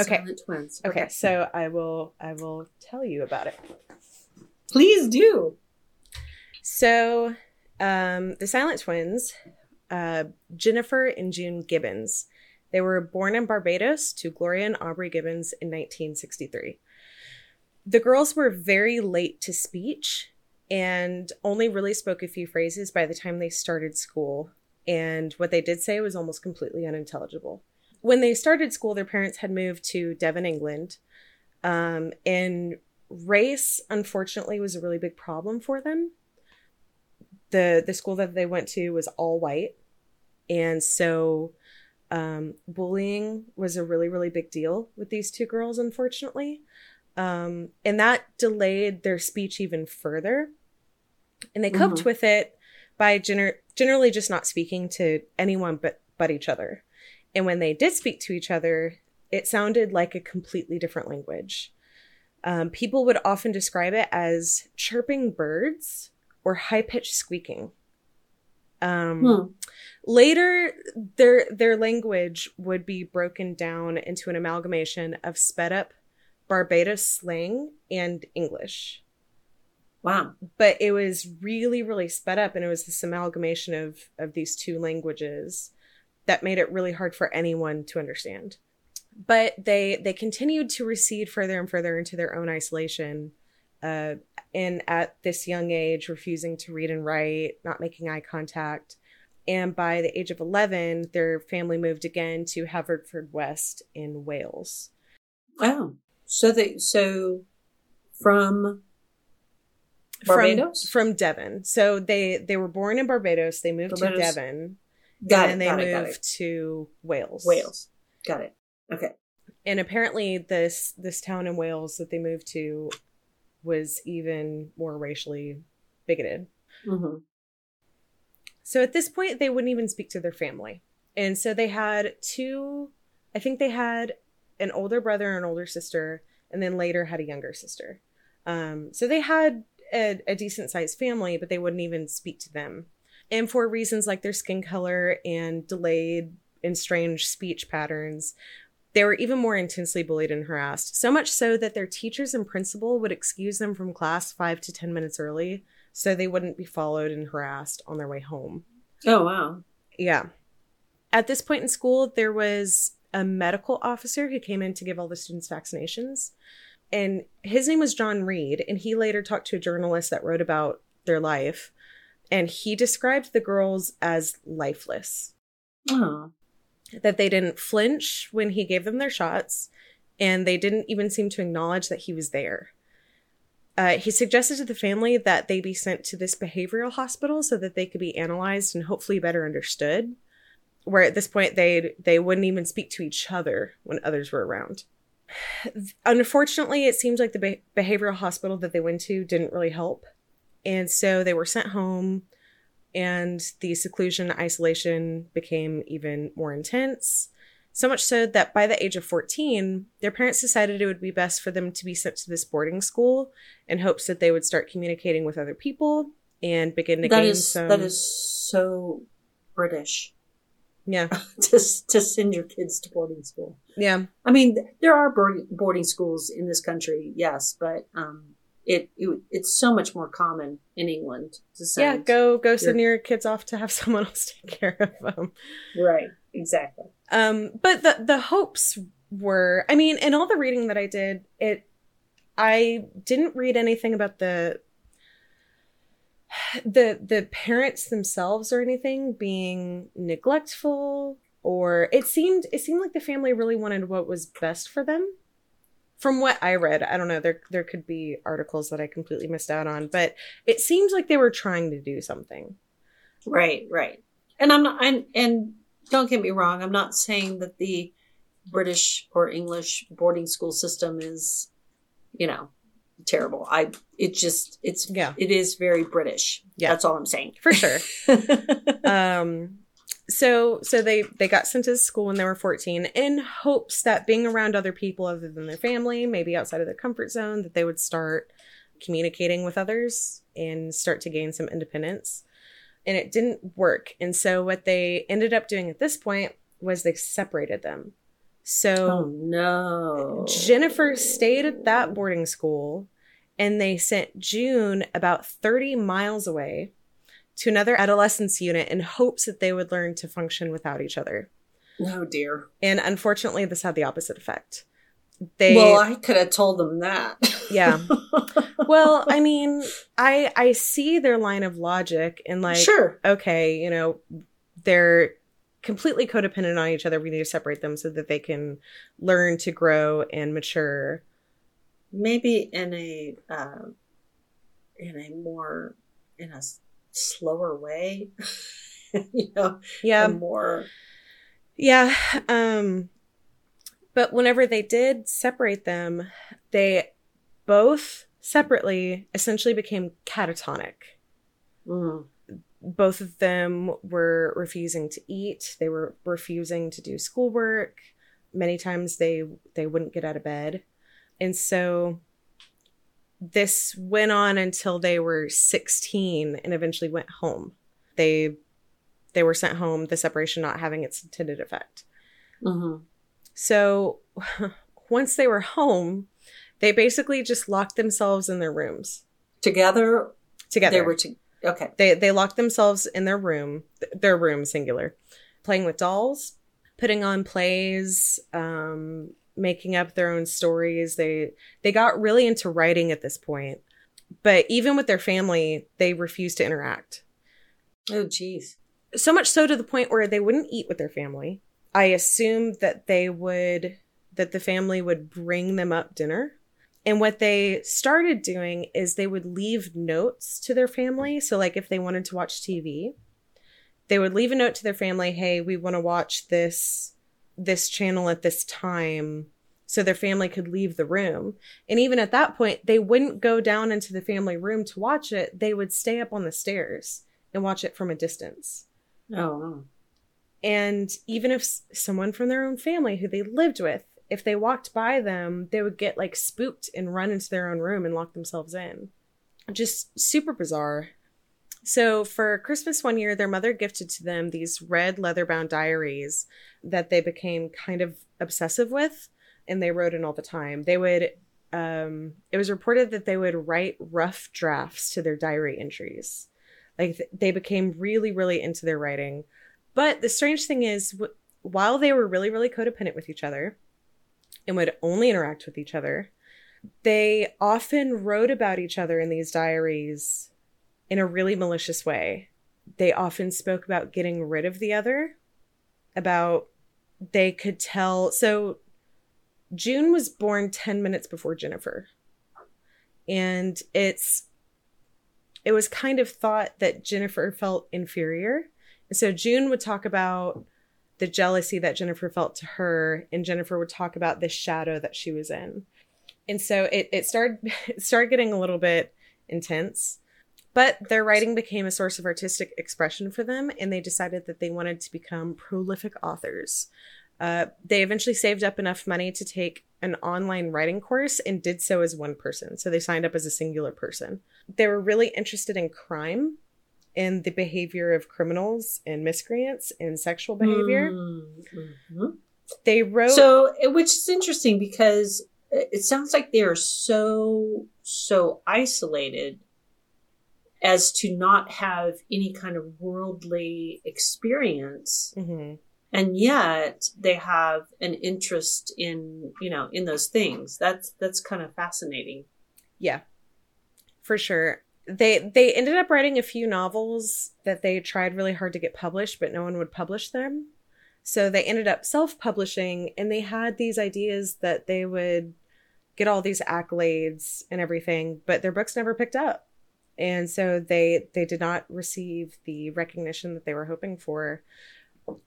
Okay. Silent Twins. Okay. okay, so I will I will tell you about it. Please do. So um, the Silent Twins, uh, Jennifer and June Gibbons. They were born in Barbados to Gloria and Aubrey Gibbons in 1963. The girls were very late to speech and only really spoke a few phrases by the time they started school. And what they did say was almost completely unintelligible. When they started school, their parents had moved to Devon, England. Um, and race, unfortunately, was a really big problem for them the the school that they went to was all white, and so um, bullying was a really really big deal with these two girls, unfortunately, um, and that delayed their speech even further. And they coped mm-hmm. with it by gener- generally just not speaking to anyone but but each other. And when they did speak to each other, it sounded like a completely different language. Um, people would often describe it as chirping birds or high pitched squeaking. Um, hmm. Later, their their language would be broken down into an amalgamation of sped up Barbados slang and English. Wow. but it was really really sped up and it was this amalgamation of of these two languages that made it really hard for anyone to understand but they they continued to recede further and further into their own isolation uh, and at this young age refusing to read and write not making eye contact and by the age of 11 their family moved again to Haverfordwest in wales Oh. So they so from from, Barbados? from devon so they they were born in barbados they moved Barbados. to devon got and it, then got they got moved it. to Wales. Wales. Got it. Okay. And apparently this this town in Wales that they moved to was even more racially bigoted. hmm So at this point they wouldn't even speak to their family. And so they had two I think they had an older brother and an older sister and then later had a younger sister. Um, so they had a, a decent sized family, but they wouldn't even speak to them. And for reasons like their skin color and delayed and strange speech patterns, they were even more intensely bullied and harassed. So much so that their teachers and principal would excuse them from class five to 10 minutes early so they wouldn't be followed and harassed on their way home. Oh wow. Yeah. At this point in school, there was a medical officer who came in to give all the students vaccinations. And his name was John Reed. And he later talked to a journalist that wrote about their life. And he described the girls as lifeless, Oh. that they didn't flinch when he gave them their shots, and they didn't even seem to acknowledge that he was there. Uh, he suggested to the family that they be sent to this behavioral hospital so that they could be analyzed and hopefully better understood. Where at this point they they wouldn't even speak to each other when others were around. Unfortunately, it seems like the be- behavioral hospital that they went to didn't really help, and so they were sent home. And the seclusion isolation became even more intense. So much so that by the age of 14, their parents decided it would be best for them to be sent to this boarding school in hopes that they would start communicating with other people and begin to That gain is some. that is so British yeah, to to send your kids to boarding school. yeah, I mean, there are boarding schools in this country, yes, but um, it, it it's so much more common in England to send. yeah. Go go send your kids off to have someone else take care of them. right, exactly. Um, but the the hopes were, I mean, in all the reading that I did, it, I didn't read anything about the the the parents themselves or anything being neglectful or it seemed it seemed like the family really wanted what was best for them from what i read i don't know there there could be articles that i completely missed out on but it seems like they were trying to do something Right, right. And I'm not, and, and don't get me wrong, I'm not saying that the British or English boarding school system is, you know, terrible. I, it just, it's, Yeah. it is very British. Yeah. That's all I'm saying. for sure um so so they they got sent to school when they were 14 in hopes that being around other people other than their family maybe outside of their comfort zone that they would start communicating with others and start to gain some independence and it didn't work and so what they ended up doing at this point was they separated them so oh no. Jennifer stayed at that boarding school and they sent June about 30 miles away to another adolescence unit in hopes that they would learn to function without each other. Oh dear. And unfortunately, this had the opposite effect. They well, I could have told them that. Yeah. well, I mean, I I see their line of logic and like sure. okay, you know, they're completely codependent on each other. We need to separate them so that they can learn to grow and mature. Maybe in a, uh, in a more, in a slower way. you know, Yeah. more, Yeah. Um but whenever they did separate them, they both separately essentially became catatonic. mm, Both of them were refusing to eat, they were refusing to do schoolwork. Many times they they wouldn't get out of bed. And so this went on until they were 16 and eventually went home. They they were sent home, the separation not having its intended effect. mhm. So once they were home, they basically just locked themselves in their rooms. Together, together. they were to, okay. They they locked themselves in their room, th- their room singular, playing with dolls, putting on plays, um, making up their own stories. They they got really into writing at this point. But even with their family, they refused to interact. Oh, geez. So much so to the point where they wouldn't eat with their family. I assumed that they would that the family would bring them up dinner. And what they started doing is they would leave notes to their family. So, like if they wanted to watch TV, they would leave a note to their family, "Hey, we want to watch this this channel at this time." So their family could leave the room. And even at that point, they wouldn't go down into the family room to watch it. They would stay up on the stairs and watch it from a distance. Oh, wow. And even if someone from their own family who they lived with, if they walked by them, they would get like spooked and run into their own room and lock themselves in. Just super bizarre. So for Christmas one year, their mother gifted to them these red leather bound diaries that they became kind of obsessive with and they wrote in all the time. They would um it was reported that they would write rough drafts to their diary entries. Like th- they became really really into their writing. But the strange thing is w- while they were really really codependent with each other and would only interact with each other, they often wrote about each other in these diaries in a really malicious way. They often spoke about getting rid of the other, about they could tell. So June was born 10 minutes before Jennifer. And it's it was kind of thought that Jennifer felt inferior. And so June would talk about the jealousy that Jennifer felt to her, and Jennifer would talk about this shadow that she was in. And so it, it started it started getting a little bit intense. But their writing became a source of artistic expression for them, and they decided that they wanted to become prolific authors. Uh, they eventually saved up enough money to take an online writing course and did so as one person. So they signed up as a singular person. They were really interested in crime and the behavior of criminals and miscreants and sexual behavior. Mhm. They wrote. So, which is interesting because it sounds like they are so, so isolated as to not have any kind of worldly experience. Mhm. And yet they have an interest in, you know, in those things. That's, that's kind of fascinating. Yeah, for sure. They they ended up writing a few novels that they tried really hard to get published, but no one would publish them. So they ended up self-publishing, and they had these ideas that they would get all these accolades and everything, but their books never picked up, and so they they did not receive the recognition that they were hoping for.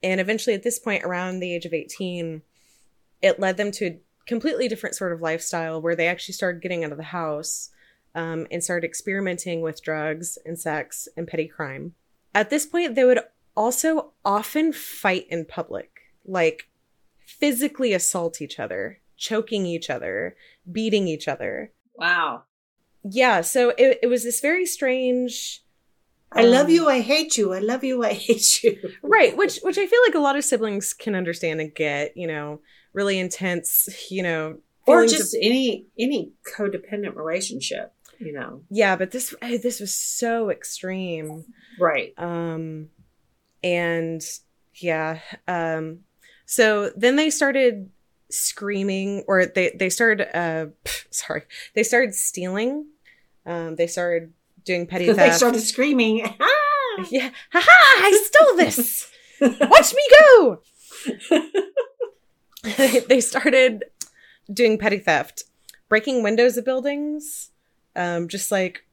And eventually, at this point, around the age of eighteen, it led them to a completely different sort of lifestyle where they actually started getting out of the house um, and started experimenting with drugs and sex and petty crime. At this point, they would also often fight in public, like physically assault each other, choking each other, beating each other. Wow. Yeah, so it, it was this very strange. I love um, you. I hate you. I love you. I hate you. right which which i feel like a lot of siblings can understand and get you know really intense you know Or feelings of- just any, any codependent relationship, you know. yeah but this this was so extreme Right. um and yeah um so then they started screaming or they they started uh sorry they started stealing um they started doing petty theft. they started screaming. "Ah!" yeah haha i stole this watch me go they started doing petty theft, breaking windows of buildings, um, just like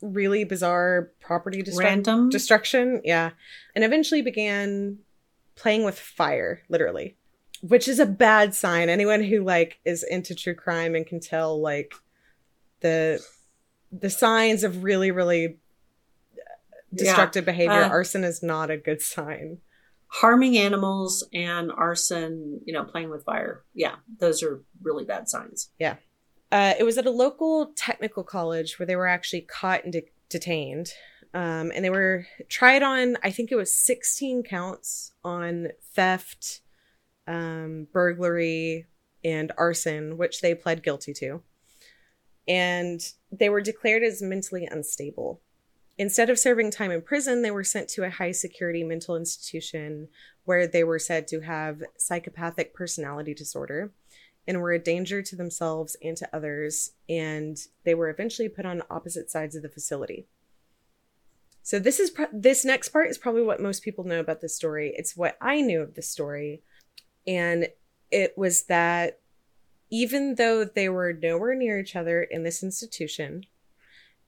really bizarre property destru- Random. destruction. Yeah. And eventually began playing with fire, literally, which is a bad sign. Anyone who like is into true crime and can tell like the the signs of really, really destructive behavior, Uh, arson is not a good sign. harming animals and arson, you know, playing with fire. Yeah, those are really bad signs. Uh, it was at a local technical college where they were actually caught and de- detained. Um, and they were tried on, I think it was 16 counts on theft, um, burglary, and arson, which they pled guilty to. and they were declared as mentally unstable. Instead of serving time in prison, they were sent to a high security mental institution where they were said to have psychopathic personality disorder and were a danger to themselves and to others, and they were eventually put on opposite sides of the facility. So this is pro- this next part is probably what most people know about this story. It's what I knew of the story, and it was that even though they were nowhere near each other in this institution,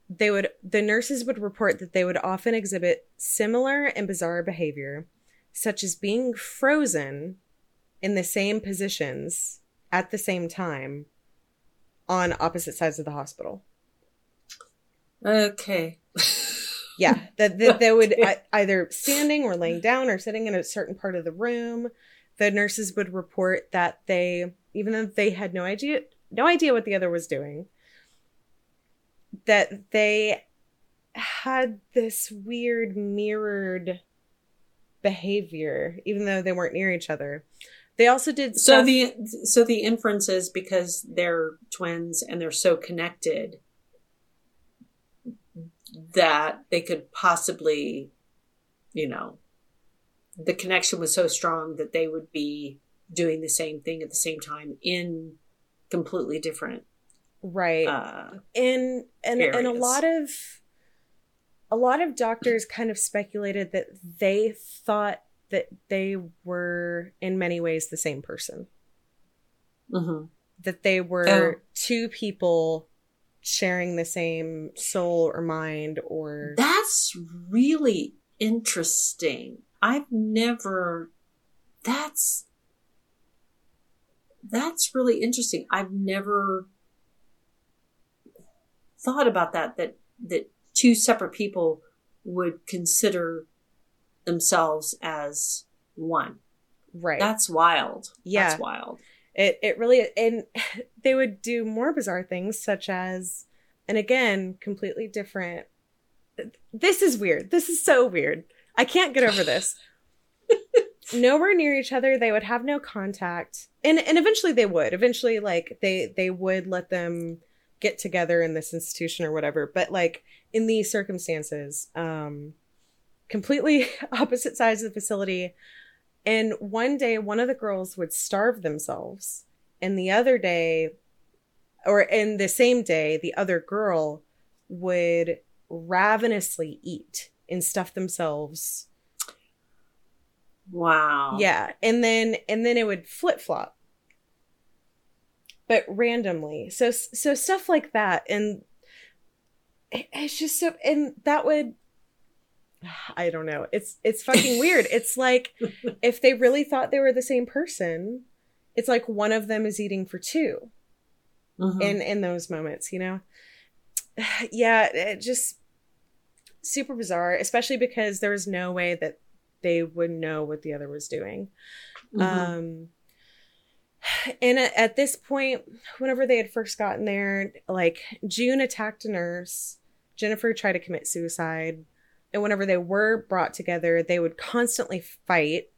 they would the nurses would report that they would often exhibit similar and bizarre behavior, such as being frozen in the same positions at the same time on opposite sides of the hospital. Okay. yeah, that, that they would okay. either standing or laying down or sitting in a certain part of the room. The nurses would report that they even though they had no idea no idea what the other was doing that they had this weird mirrored behavior even though they weren't near each other they also did so the so the inference is because they're twins and they're so connected that they could possibly you know the connection was so strong that they would be doing the same thing at the same time in completely different right uh, and and areas. and a lot of a lot of doctors kind of speculated that they thought that they were in many ways the same person mm-hmm. that they were oh. two people sharing the same soul or mind or that's really interesting i've never that's that's really interesting. I've never thought about that, that, that two separate people would consider themselves as one. Right. That's wild. Yeah. That's wild. It, it really, and they would do more bizarre things such as, and again, completely different. This is weird. This is so weird. I can't get over this. nowhere near each other they would have no contact and and eventually they would eventually like they they would let them get together in this institution or whatever but like in these circumstances um completely opposite sides of the facility and one day one of the girls would starve themselves and the other day or in the same day the other girl would ravenously eat and stuff themselves Wow. Yeah. And then and then it would flip-flop. But randomly. So so stuff like that and it's just so and that would I don't know. It's it's fucking weird. It's like if they really thought they were the same person, it's like one of them is eating for 2 mm-hmm. in in those moments, you know. Yeah, it just super bizarre, especially because there was no way that they would know what the other was doing. Mm-hmm. Um, and at, at, this point, whenever they had first gotten there, like June attacked a nurse, Jennifer tried to commit suicide. And whenever they were brought together, they would constantly fight.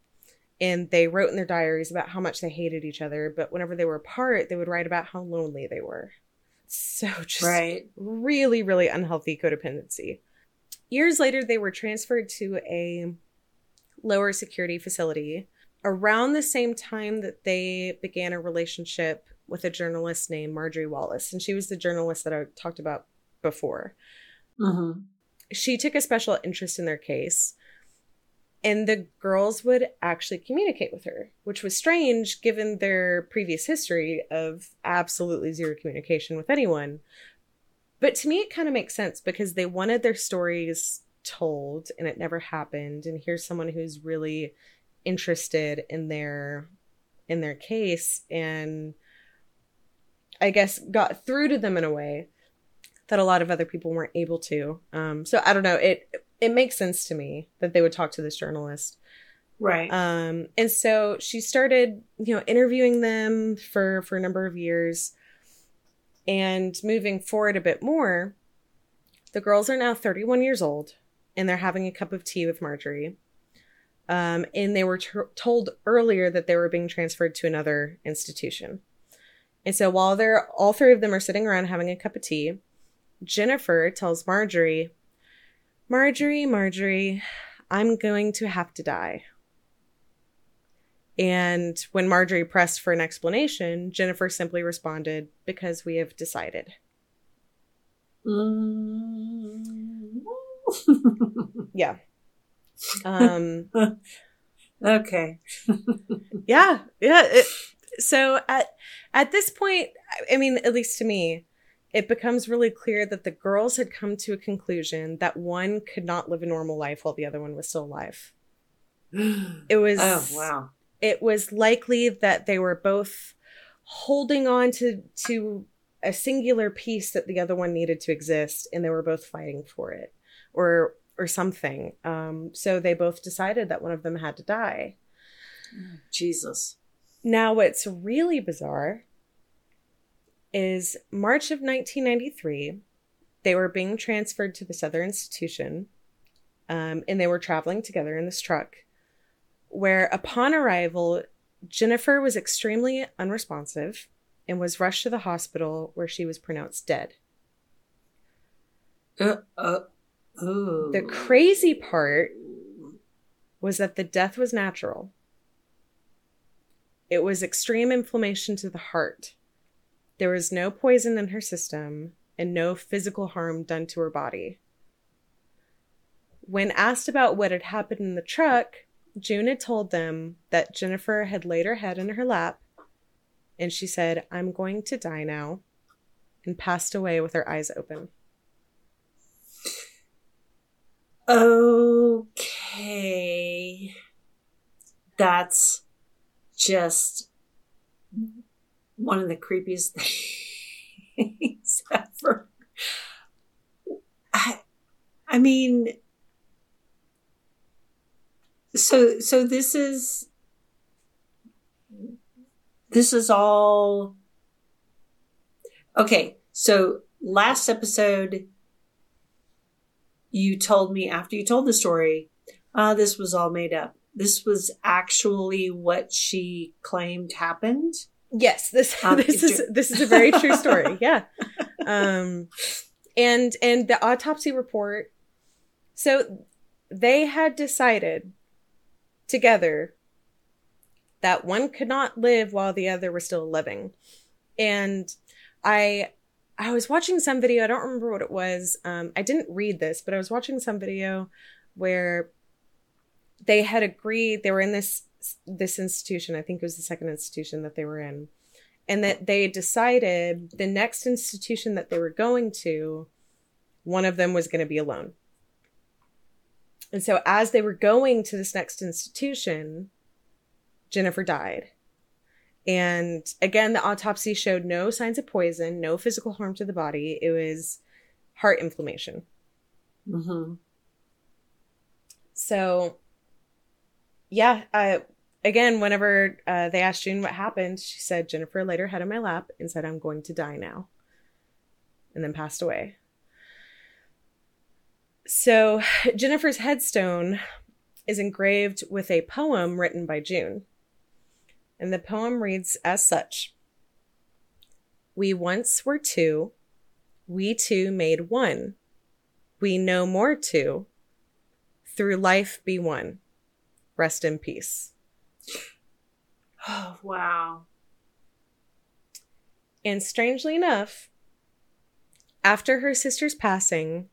And they wrote in their diaries about how much they hated each other. But whenever they were apart, they would write about how lonely they were. So just right. really, really unhealthy codependency. Years later, they were transferred to a lower security facility around the same time that they began a relationship with a journalist named Marjorie Wallace. And she was the journalist that I talked about before. Mm-hmm. She took a special interest in their case. And the girls would actually communicate with her, which was strange given their previous history of absolutely zero communication with anyone. But to me, it kind of makes sense because they wanted their stories told and it never happened and here's someone who's really interested in their in their case and i guess got through to them in a way that a lot of other people weren't able to. Um so i don't know. It it makes sense to me that they would talk to this journalist. Right. Um and so she started you know interviewing them for for a number of years and moving forward a bit more. The girls are now 31 years old and they're having a cup of tea with Marjorie. Um, and they were t- told earlier that they were being transferred to another institution. And so while they're all three of them are sitting around having a cup of tea, Jennifer tells Marjorie, Marjorie, Marjorie, I'm going to have to die. And when Marjorie pressed for an explanation, Jennifer simply responded, Because we have decided. Mm. Yeah. Um, okay. yeah. Yeah. It, so at, at this point, I mean, at least to me, it becomes really clear that the girls had come to a conclusion that one could not live a normal life while the other one was still alive. It was Oh wow. it was likely that they were both holding on to to a singular piece that the other one needed to exist and they were both fighting for it or or something um, so they both decided that one of them had to die Jesus. now what's really bizarre is march of 1993 they were being transferred to this other institution um, and they were traveling together in this truck where upon arrival jennifer was extremely unresponsive and was rushed to the hospital where she was pronounced dead. Uh, uh, the crazy part was that the death was natural. It was extreme inflammation to the heart there was no poison in her system and no physical harm done to her body when asked about what had happened in the truck june had told them that jennifer had laid her head in her lap and she said i'm going to die now and passed away with her eyes open Okay. That's just one of the creepiest things ever. I, I mean, so so this is this is all okay. So last episode you told me after you told the story, uh, this was all made up. This was actually what she claimed happened. Yes, this Um, this is this is a very true story. Yeah. Um and and the autopsy report so they had decided together that one could not live while the other was still living. And I I was watching some video, I don't remember what it was. Um I didn't read this, but I was watching some video where they had agreed they were in this this institution i think it was the second institution that they were in and that they decided the next institution that they were going to one of them was going to be alone. And so as they were going to this next institution jennifer died. And again the autopsy showed no signs of poison no physical harm to the body. It was heart inflammation. Mm-hmm. So, yeah, uh, again, whenever uh, they asked June what happened, she said Jennifer laid her head on my lap and said, I'm going to die now. And then passed away. So, Jennifer's headstone is engraved with a poem written by June. And the poem reads as such We once were two, we two made one. We no more two, through life be one. Rest in peace. Oh, wow. And strangely enough, after her sister's passing,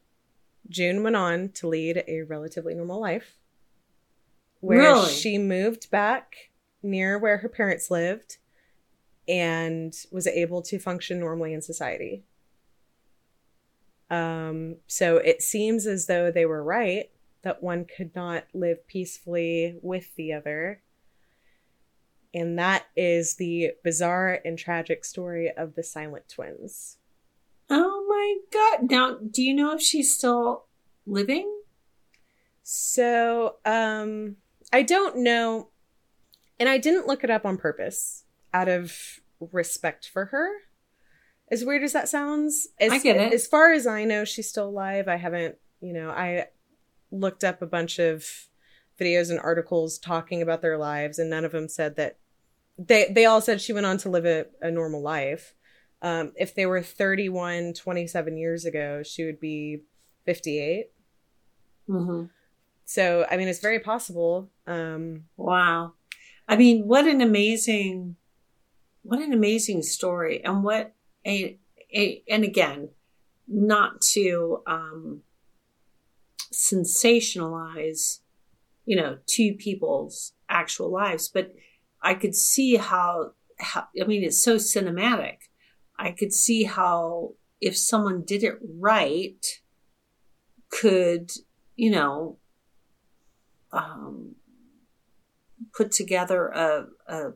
June went on to lead a relatively normal life where Really? she moved back near where her parents lived and was able to function normally in society. Um, so it seems as though they were right that one could not live peacefully with the other. And that is the bizarre and tragic story of the Silent Twins. Oh my god. Now, do you know if she's still living? So, um, I don't know, and I didn't look it up on purpose out of respect for her. As weird as that sounds, as, I get it. As far as I know, she's still alive. I haven't, you know, I looked up a bunch of videos and articles talking about their lives, and none of them said that they they all said she went on to live a, a normal life. Um, if they were 31, 27 years ago, she would be 58. Mm-hmm. So, I mean, it's very possible. Um, Wow. I mean, what an amazing, what an amazing story. And what a, a and again, not to, um, sensationalize, you know, two people's actual lives, but I could see how, how, I mean, it's so cinematic. I could see how if someone did it right, could, you know, um, put together a, a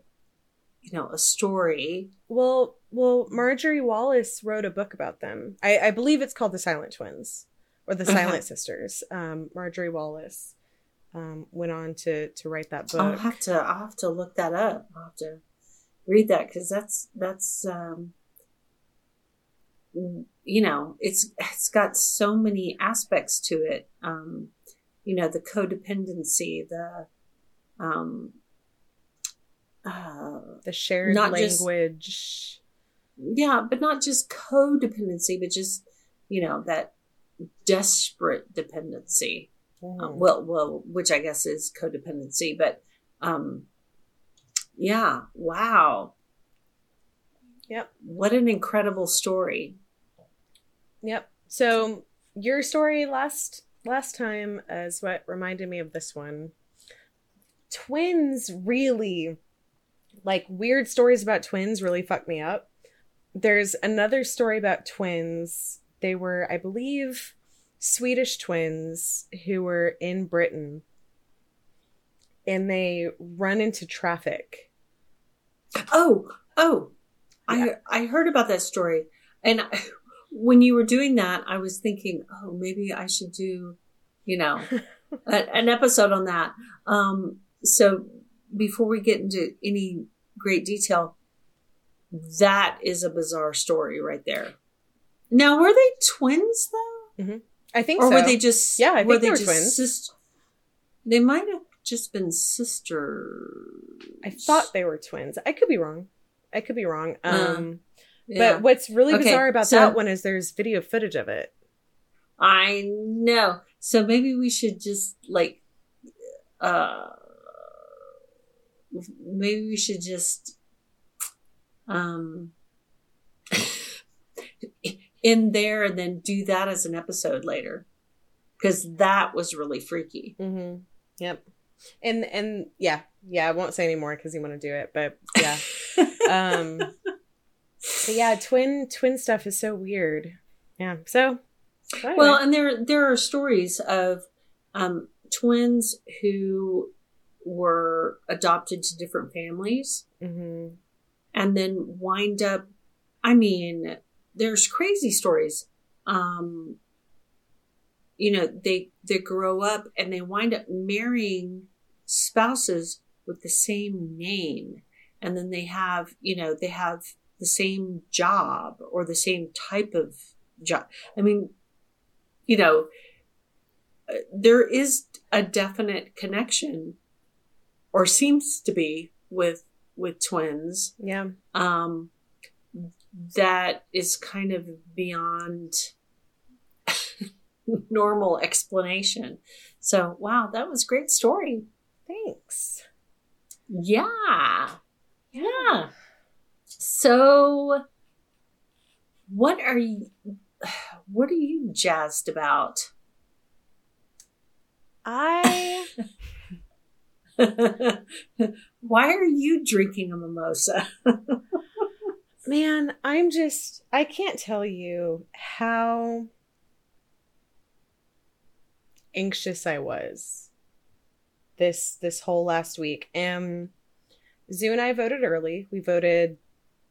you know a story well, well, Marjorie Wallace wrote a book about them. I, I believe it's called The Silent Twins or The Uh-huh. Silent Sisters. Um, Marjorie Wallace um, went on to to write that book. i'll have to i'll have to look that up i'll have to read that because that's that's um you know it's it's got so many aspects to it um you know the codependency the um uh the shared not just- language. yeah but not just codependency but just you know that desperate dependency Mm. Well well which i guess is codependency but um yeah wow Yep. what an incredible story Yep. So your story last last time is what reminded me of this one. Twins really like weird stories about twins really fuck me up. There's another story about twins. They were, I believe, Swedish twins who were in Britain and they run into traffic. oh oh Yeah. i i heard about that story. And I, when you were doing that i was thinking oh maybe i should do you know a, an episode on that. Um so before we get into any great detail that is a bizarre story right there. Now were they twins though I think or so. were they just Yeah, I think they were just twins. sis- they might have just been sisters I thought they were twins. I could be wrong. I could be wrong. Um Yeah. But what's really Okay, bizarre about so- that one is there's video footage of it. I know. So maybe we should just like uh maybe we should just um in there and then do that as an episode later. Cause that was really freaky. Mm-hmm. Yep. And and yeah, yeah. I won't say anymore because you want to do it, but yeah. um. But yeah, twin twin stuff is so weird. Yeah. So. anyway. Well, and there there are stories of um, twins who were adopted to different families Mhm. and then wind up. I mean, there's crazy stories. Um, you know, they they grow up and they wind up marrying spouses with the same name, and then they have you know they have the same job or the same type of job. I mean, you know, there is a definite connection, or seems to be with with twins yeah. um, that is kind of beyond normal explanation. So, wow, that was a great story. Thanks. Yeah. Yeah. So, what are you what are you jazzed about? I Why are you drinking a mimosa? man, I'm just I can't tell you how anxious I was this this whole last week. Um Zoo and I voted early. We voted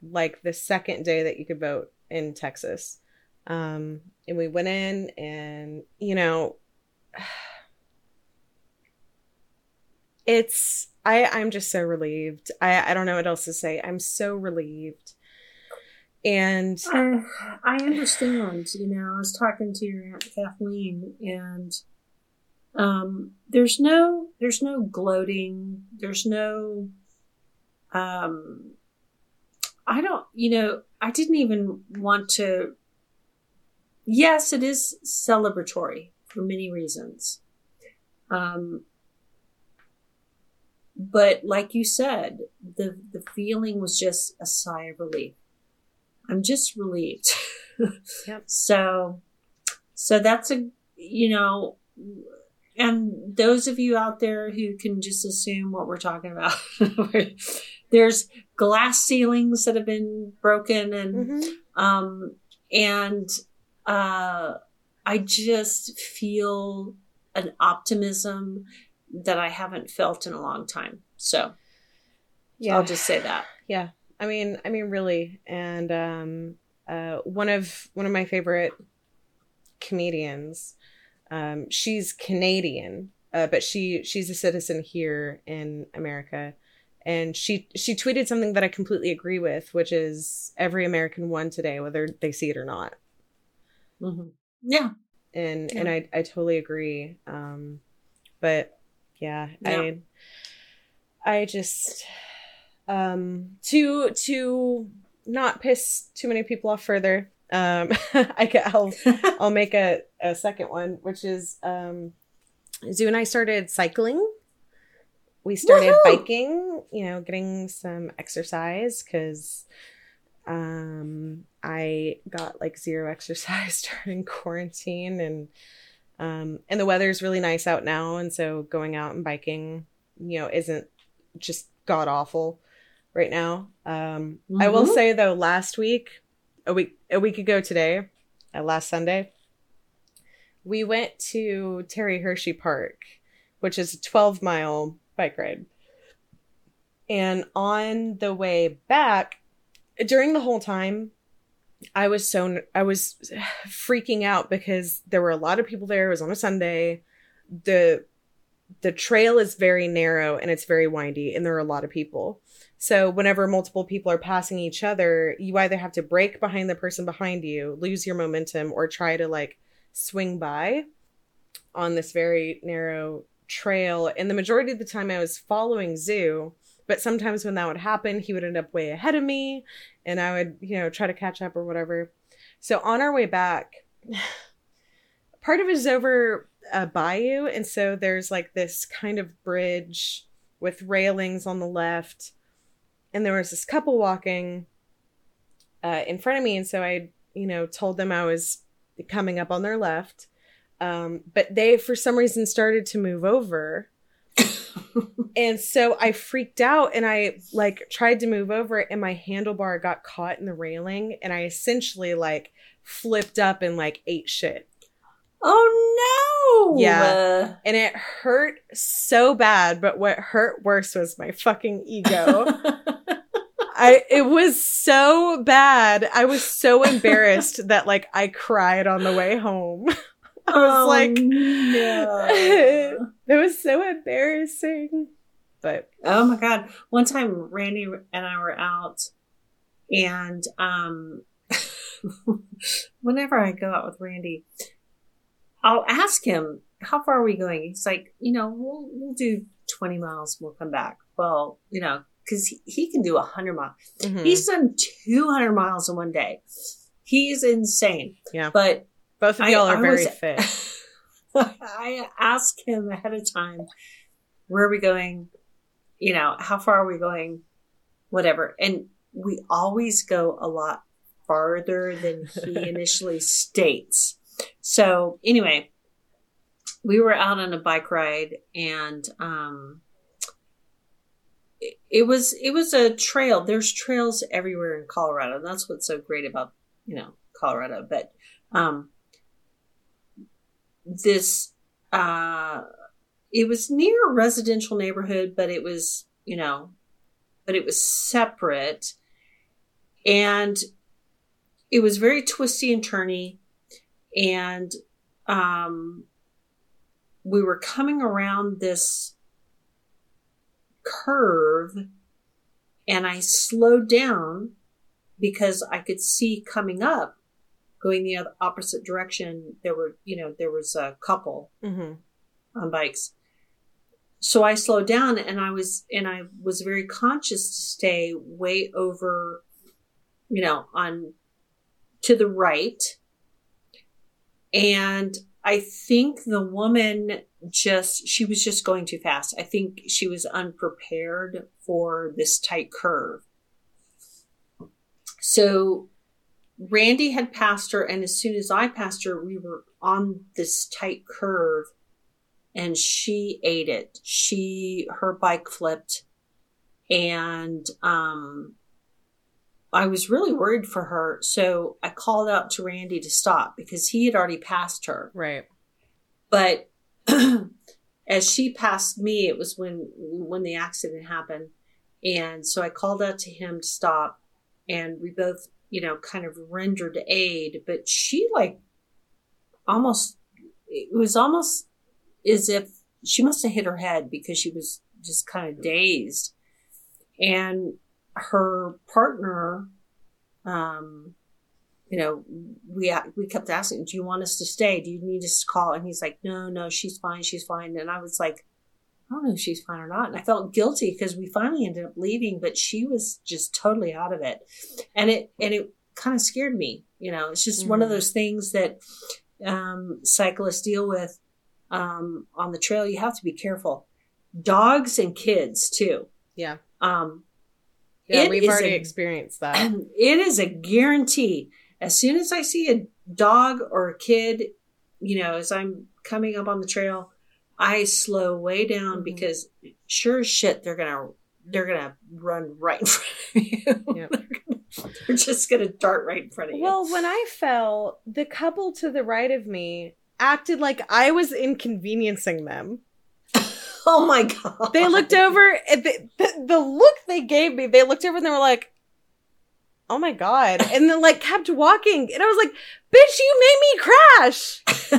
like the second day that you could vote in Texas. Um and we went in and you know it's I I'm just so relieved. I I don't know what else to say. I'm so relieved. And I, I understand. You know, I was talking to your aunt Kathleen, and um, there's no there's no gloating. There's no um, I don't, you know, I didn't even want to. Yes, it is celebratory for many reasons. Um, but like you said, the the feeling was just a sigh of relief. I'm just relieved. Yep. So, so that's a you know, and those of you out there who can just assume what we're talking about, there's glass ceilings that have been broken and Mm-hmm. um and uh I just feel an optimism that I haven't felt in a long time. So Yeah. I'll just say that. Yeah. I mean, I mean, really. And um, uh, one of one of my favorite comedians, um, she's Canadian, uh, but she she's a citizen here in America, and she she tweeted something that I completely agree with, which is every American won today, whether they see it or not. hmm Yeah. And Yeah. and I I totally agree. Um, but yeah, Yeah. I I just um to to not piss too many people off further. Um, I ca- I'll I'll make a, a second one, which is um, Zoo and I started cycling. We started Woohoo! biking, you know, getting some exercise because um, I got like zero exercise during quarantine, and um, and the weather's really nice out now, and so going out and biking, you know, isn't just god awful right now. Um, I will Mhm. say though, last week, a week a week ago today, uh, last Sunday, we went to Terry Hershey Park, which is a 12 mile bike ride. And on the way back, during the whole time, I was so I was freaking out because there were a lot of people there. It was on a Sunday. The the trail is very narrow and it's very windy and there are a lot of people. So whenever multiple people are passing each other, you either have to brake behind the person behind you, lose your momentum or try to like swing by on this very narrow trail. And the majority of the time I was following Zoo, but sometimes when that would happen, he would end up way ahead of me and I would, you know, try to catch up or whatever. So on our way back, part of it is over a bayou, and so there's like this kind of bridge with railings on the left, and there was this couple walking uh, in front of me, and so I, you know, told them I was coming up on their left, um, but they for some reason started to move over. And so I freaked out and I like tried to move over and my handlebar got caught in the railing and I essentially like flipped up and like ate shit. Oh no! Yeah. And it hurt so bad, but what hurt worse was my fucking ego. I it was so bad. I was so embarrassed that like I cried on the way home. I was Oh, like no. it was so embarrassing. But Oh my god! One time, Randy and I were out, and um, whenever I go out with Randy, I'll ask him, "How far are we going?" He's like, "You know, we'll we'll do twenty miles. We'll come back." Well, you know, because he, he can do hundred miles. mhm. He's done two hundred miles in one day. He's insane. Yeah. but both of y'all are I very was- fit. I ask him ahead of time, where are we going? You know, how far are we going? Whatever. And we always go a lot farther than he initially states. So anyway, we were out on a bike ride and um it, was it was a trail. There's trails everywhere in Colorado. And that's what's so great about, you know, Colorado. But um this uh it was near a residential neighborhood but it was you know but it was separate and it was very twisty and turny and um we were coming around this curve and I slowed down because I could see coming up going the other opposite direction. There were you know there was a couple hmm on bikes. So I slowed down and I was, and I was very conscious to stay way over, you know, on to the right. And I think the woman just, she was just going too fast. I think she was unprepared for this tight curve. So Randy had passed her, and as soon as I passed her, we were on this tight curve and she ate it. She, her bike flipped and, um, I was really worried for her. So I called out to Randy to stop because he had already passed her. Right. But as she passed me, it was when, when the accident happened. And so I called out to him to stop and we both, you know, kind of rendered aid, but she like almost, it was almost as if she must have hit her head because she was just kind of dazed. And her partner, um, you know, we we kept asking, "Do you want us to stay? Do you need us to call?" And he's like, "No, no, she's fine, she's fine." And I was like, "I don't know if she's fine or not." And I felt guilty because we finally ended up leaving, but she was just totally out of it, and it and it kind of scared me. You know, it's just mm-hmm. one of mm-hmm. those things that um, cyclists deal with um, on the trail. You have to be careful. Dogs and kids too. Yeah. Um, yeah, we've already a, experienced that. It is a guarantee. As soon as I see a dog or a kid, you know, as I'm coming up on the trail, I slow way down mm-hmm. because sure as shit they're gonna they're gonna run right in front of you. Yep. they're just gonna dart right in front of you. Well, when I fell, the couple to the right of me acted like I was inconveniencing them. Oh my god! They looked over. The, the, the look they gave me, they looked over and they were like, "Oh my god!" And then like kept walking, and I was like, "Bitch, you made me crash!"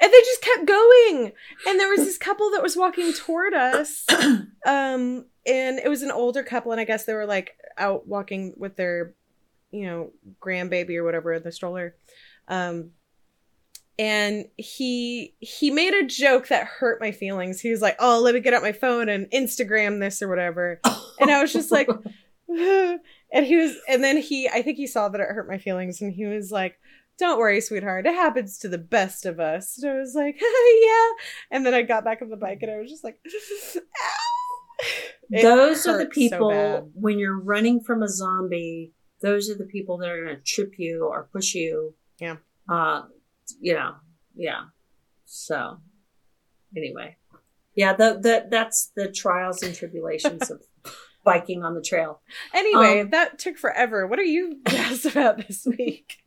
and they just kept going. And there was this couple that was walking toward us, um, and it was an older couple, and I guess they were like out walking with their, you know, grandbaby or whatever in the stroller. Um, and he he made a joke that hurt my feelings. He was like, "Oh, let me get out my phone and Instagram this or whatever," and I was just like, and he was, and then he, I think he saw that it hurt my feelings, and he was like, "Don't worry, sweetheart, it happens to the best of us." And I was like, "Yeah," and then I got back on the bike, and I was just like, those are the people so when you're running from a zombie. Those are the people that are going to trip you or push you. Yeah. Uh, you know, yeah. So anyway, yeah, the, the that's the trials and tribulations of biking on the trail. Anyway, um, that took forever. What are you jazzed about this week?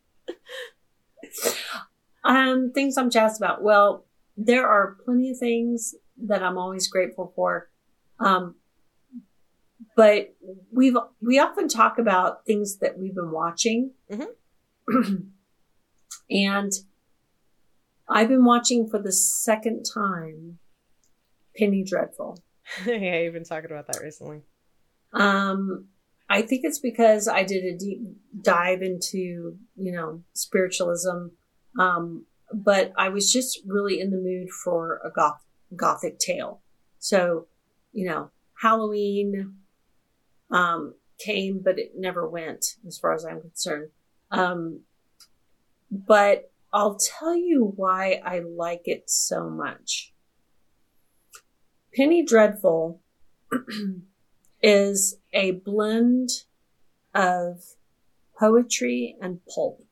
um, things I'm jazzed about. Well, there are plenty of things that I'm always grateful for. Um, but we've we often talk about things that we've been watching, mm-hmm. and I've been watching for the second time Penny Dreadful. yeah, you've been talking about that recently. Um, I think it's because I did a deep dive into, you know, spiritualism. Um, but I was just really in the mood for a goth, gothic tale. So, you know, Halloween, um, came, but it never went as far as I'm concerned. Um, but I'll tell you why I like it so much. Penny Dreadful is a blend of poetry and pulp.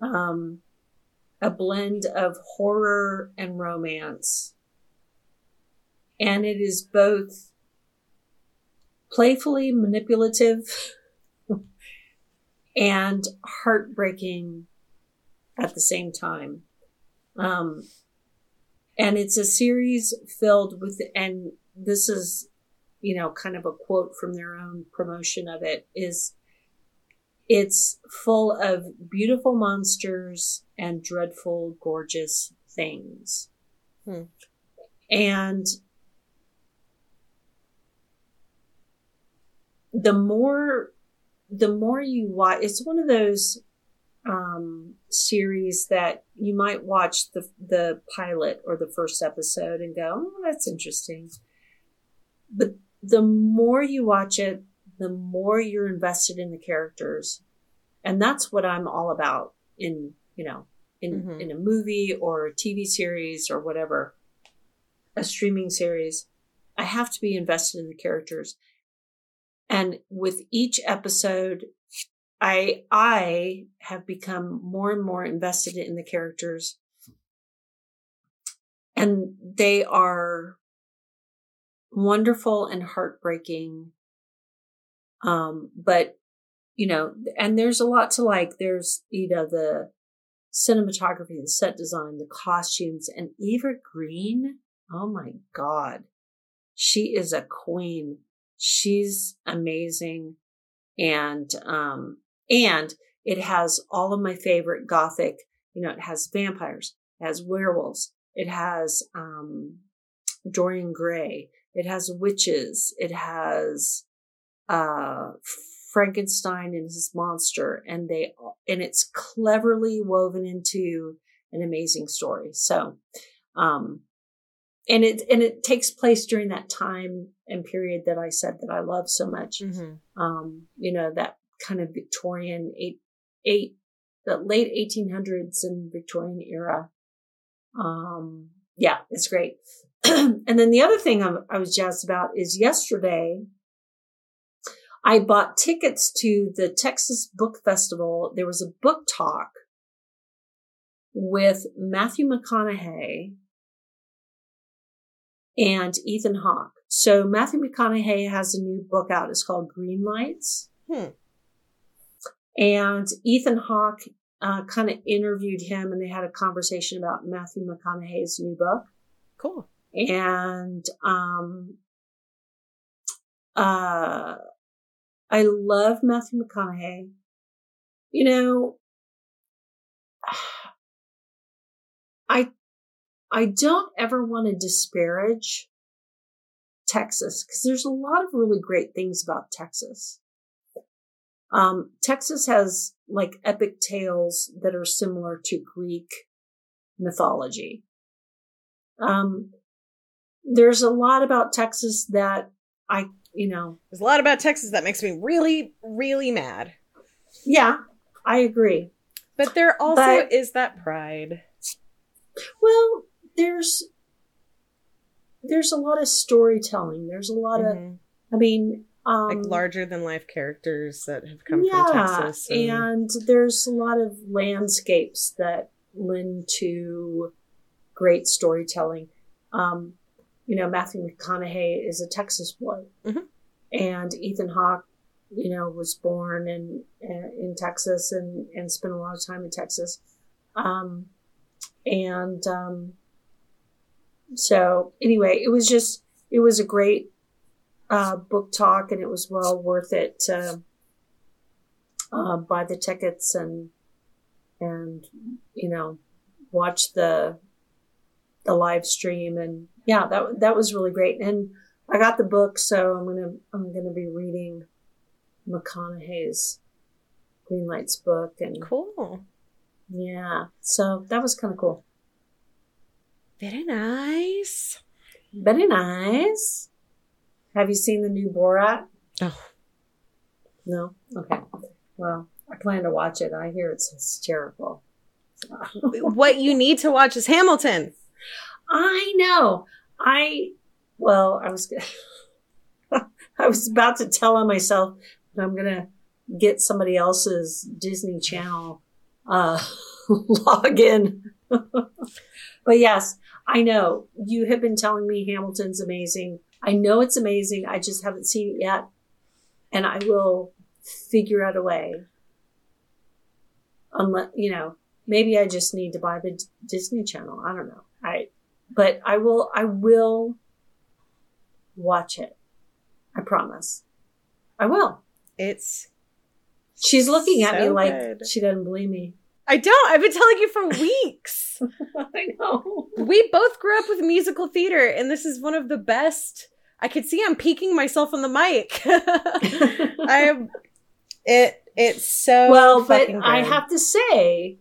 Um, a blend of horror and romance. And it is both playfully manipulative and heartbreaking at the same time. Um, and it's a series filled with, and this is, you know, kind of a quote from their own promotion of it is it's full of beautiful monsters and dreadful, gorgeous things. Hmm. And the more, the more you watch, it's one of those, um, series that you might watch the the pilot or the first episode and go, "Oh, that's interesting." But the more you watch it, the more you're invested in the characters. And that's what I'm all about in, you know, in Mhm. in a movie or a TV series or whatever, a streaming series. I have to be invested in the characters. And with each episode, I I have become more and more invested in the characters. And they are wonderful and heartbreaking. Um, but you know, and there's a lot to like. There's, you know, the cinematography, the set design, the costumes, and Eva Green. Oh my God. She is a queen. She's amazing. And, um, and it has all of my favorite gothic, you know, it has vampires, it has werewolves, it has, um, Dorian Gray, it has witches, it has, uh, Frankenstein and his monster, and they and it's cleverly woven into an amazing story. So, um, and it and it takes place during that time and period that I said that I love so much. Mm-hmm. Um, you know that kind of Victorian eight eight the late eighteen hundreds and Victorian era. Um, yeah, it's great. and then the other thing I'm, I was jazzed about is yesterday. I bought tickets to the Texas Book Festival. There was a book talk with Matthew McConaughey and Ethan Hawke. So Matthew McConaughey has a new book out. It's called Greenlights. Hmm. And Ethan Hawke uh, kind of interviewed him and they had a conversation about Matthew McConaughey's new book. Cool. And um, uh, I love Matthew McConaughey. You know, I I don't ever want to disparage Texas because there's a lot of really great things about Texas. Um, Texas has like epic tales that are similar to Greek mythology. Um, there's a lot about Texas that I, you know, There's a lot about Texas that makes me really, really mad. yeah, I agree. But there also But- is that pride. Well, there's there's a lot of storytelling. There's a lot of, Mhm. I mean, um, like larger than life characters that have come yeah, from Texas. and there's a lot of landscapes that lend to great storytelling. Um, you know, Matthew McConaughey is a Texas boy, Mhm. and Ethan Hawke, you know, was born in in Texas and and spent a lot of time in Texas. Um, and um, so anyway, it was just it was a great uh, book talk, and it was well worth it to uh, buy the tickets and and you know watch the the live stream and yeah that that was really great and I got the book so I'm gonna I'm gonna be reading McConaughey's Greenlights book and cool. yeah so that was kind of cool Very nice. very nice have you seen the new Borat Oh, no okay well I plan to watch it I hear it's hysterical what you need to watch is Hamilton. I know. I well, I was I was about to tell on myself that I'm gonna get somebody else's Disney Channel uh, login. but yes, I know you have been telling me Hamilton's amazing. I know it's amazing. I just haven't seen it yet, and I will figure out a way. Unless you know, maybe I just need to buy the D- Disney Channel. I don't know. I but I will I will watch it. I promise. I will. It's. She's looking at me like good. she doesn't believe me. I don't. I've been telling you for weeks. I know. we both grew up with musical theater, and this is one of the best. I could see I'm peaking myself on the mic. I am. It. It's so well, but fucking I have to say,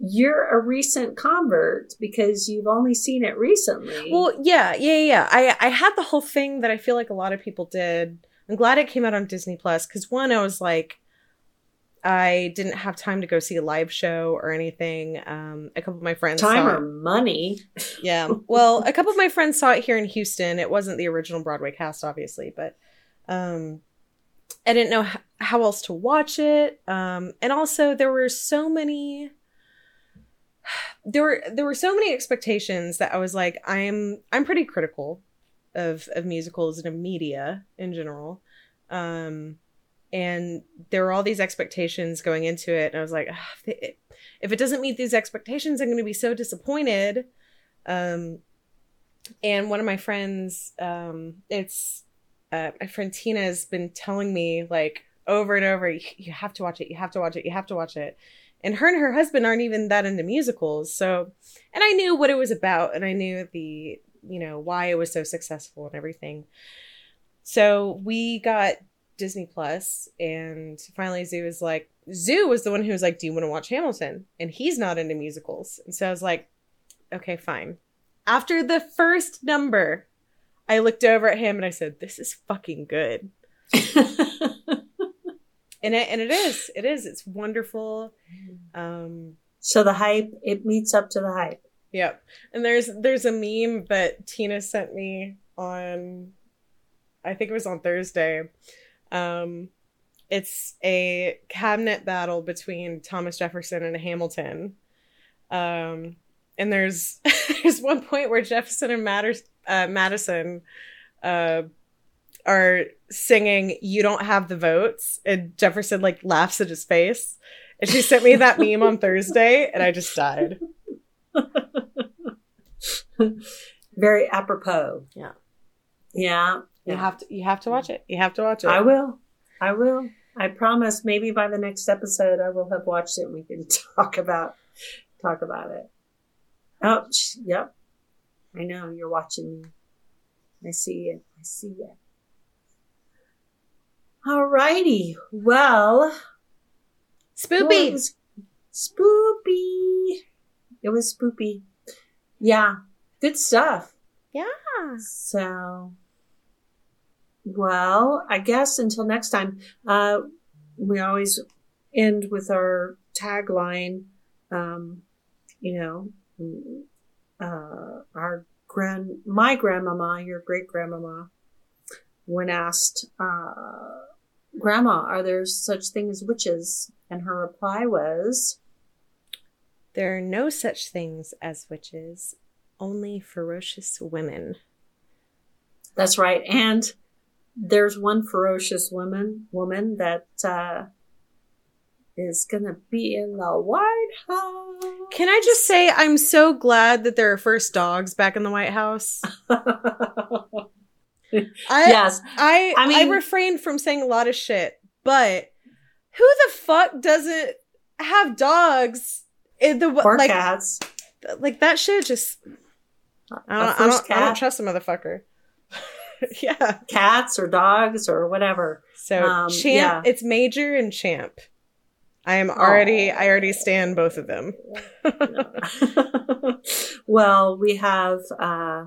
you're a recent convert because you've only seen it recently. Well, yeah, yeah, yeah. I I had the whole thing that I feel like a lot of people did. I'm glad it came out on Disney Plus because one, I was like, I didn't have time to go see a live show or anything. Um, a couple of my friends time or money. Yeah. Well, a couple of my friends saw it here in Houston. It wasn't the original Broadway cast, obviously, but um, I didn't know how else to watch it. Um, and also there were so many there were there were so many expectations that I was like, I'm I'm pretty critical of of musicals and of media in general. Um and there were all these expectations going into it and I was like, if it, if it doesn't meet these expectations, I'm going to be so disappointed. Um and one of my friends um it's uh, my friend Tina has been telling me like over and over, "You- you have to watch it, you have to watch it, you have to watch it. And her and her husband aren't even that into musicals. So, and I knew what it was about and I knew the, you know, why it was so successful and everything. So we got Disney Plus and finally Zoo was like, Zoo was the one who was like, Do you want to watch Hamilton? And he's not into musicals. And so I was like, Okay, fine. After the first number, I looked over at him and I said, This is fucking good. And it and it is. It is. It's wonderful. Um so the hype, it meets up to the hype. Yep. And there's there's a meme that Tina sent me on I think it was on Thursday. Um it's a cabinet battle between Thomas Jefferson and Hamilton. Um and there's there's one point where Jefferson and Matter, uh, Madison uh are singing you don't have the votes and Jefferson like laughs at his face. And she sent me that meme on Thursday and I just died. Very apropos. Yeah. Yeah. You Yeah. have to you have to watch it. You have to watch it. I will. I will. I promise maybe by the next episode I will have watched it and we can talk about talk about it. Oh, yep. I know you're watching me. I see it. I see it. Alrighty. Well, well, Spoopy. was spoopy. It was spoopy. Yeah. Good stuff. Yeah. So, well, I guess until next time, uh, we always end with our tagline, um, you know, uh, our grand, my grandmama, your great grandmama, when asked, uh, Grandma, are there such things as witches? And her reply was, There are no such things as witches, only ferocious women. That's right. And there's one ferocious woman woman that uh, is gonna be in the White House. Can I just say I'm so glad that there are first dogs back in the White House. I yes. I I I, mean- refrained from saying a lot of shit, but who the fuck doesn't have dogs in the Or like cats. like that shit just I don't, I don't, I don't trust a motherfucker. yeah. Cats or dogs or whatever. So Um, champ, yeah. it's major and champ. I am already, Aw. I already stand both of them. well, we have, uh,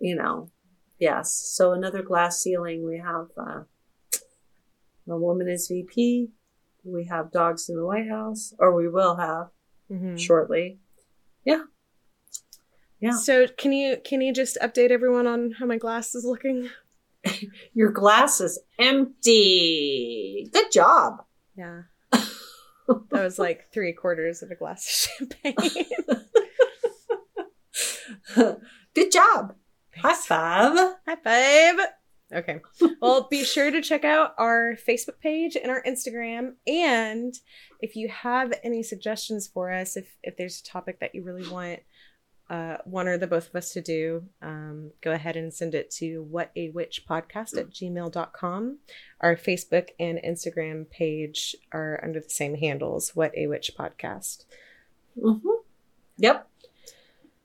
you know, yes. So another glass ceiling. We have uh, a woman as VP. We have dogs in the White House, or we will have Mhm. shortly. Yeah. Yeah. So can you can you just update everyone on how my glass is looking? Your glass is empty. Good job. Yeah. that was like three quarters of a glass of champagne. Good job. High five. High five. Okay. Well, be sure to check out our Facebook page and our Instagram. And if you have any suggestions for us, if if there's a topic that you really want uh, one or the both of us to do, um, go ahead and send it to what a witch podcast at gmail.com. Our Facebook and Instagram page are under the same handles, what a witch podcast. Mm-hmm. Yep.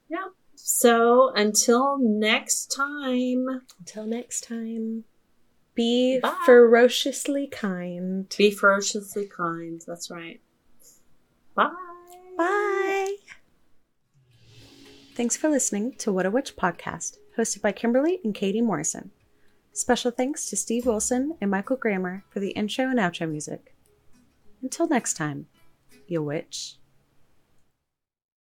Yep. So until next time, Until next time, be Bye. ferociously kind. be ferociously kind. That's right. Bye. Bye. Thanks for listening to What a Witch podcast, hosted by Kimberly and Katie Morrison. Special thanks to Steve Wilson and Michael Grammer for the intro and outro music. Until next time, you witch.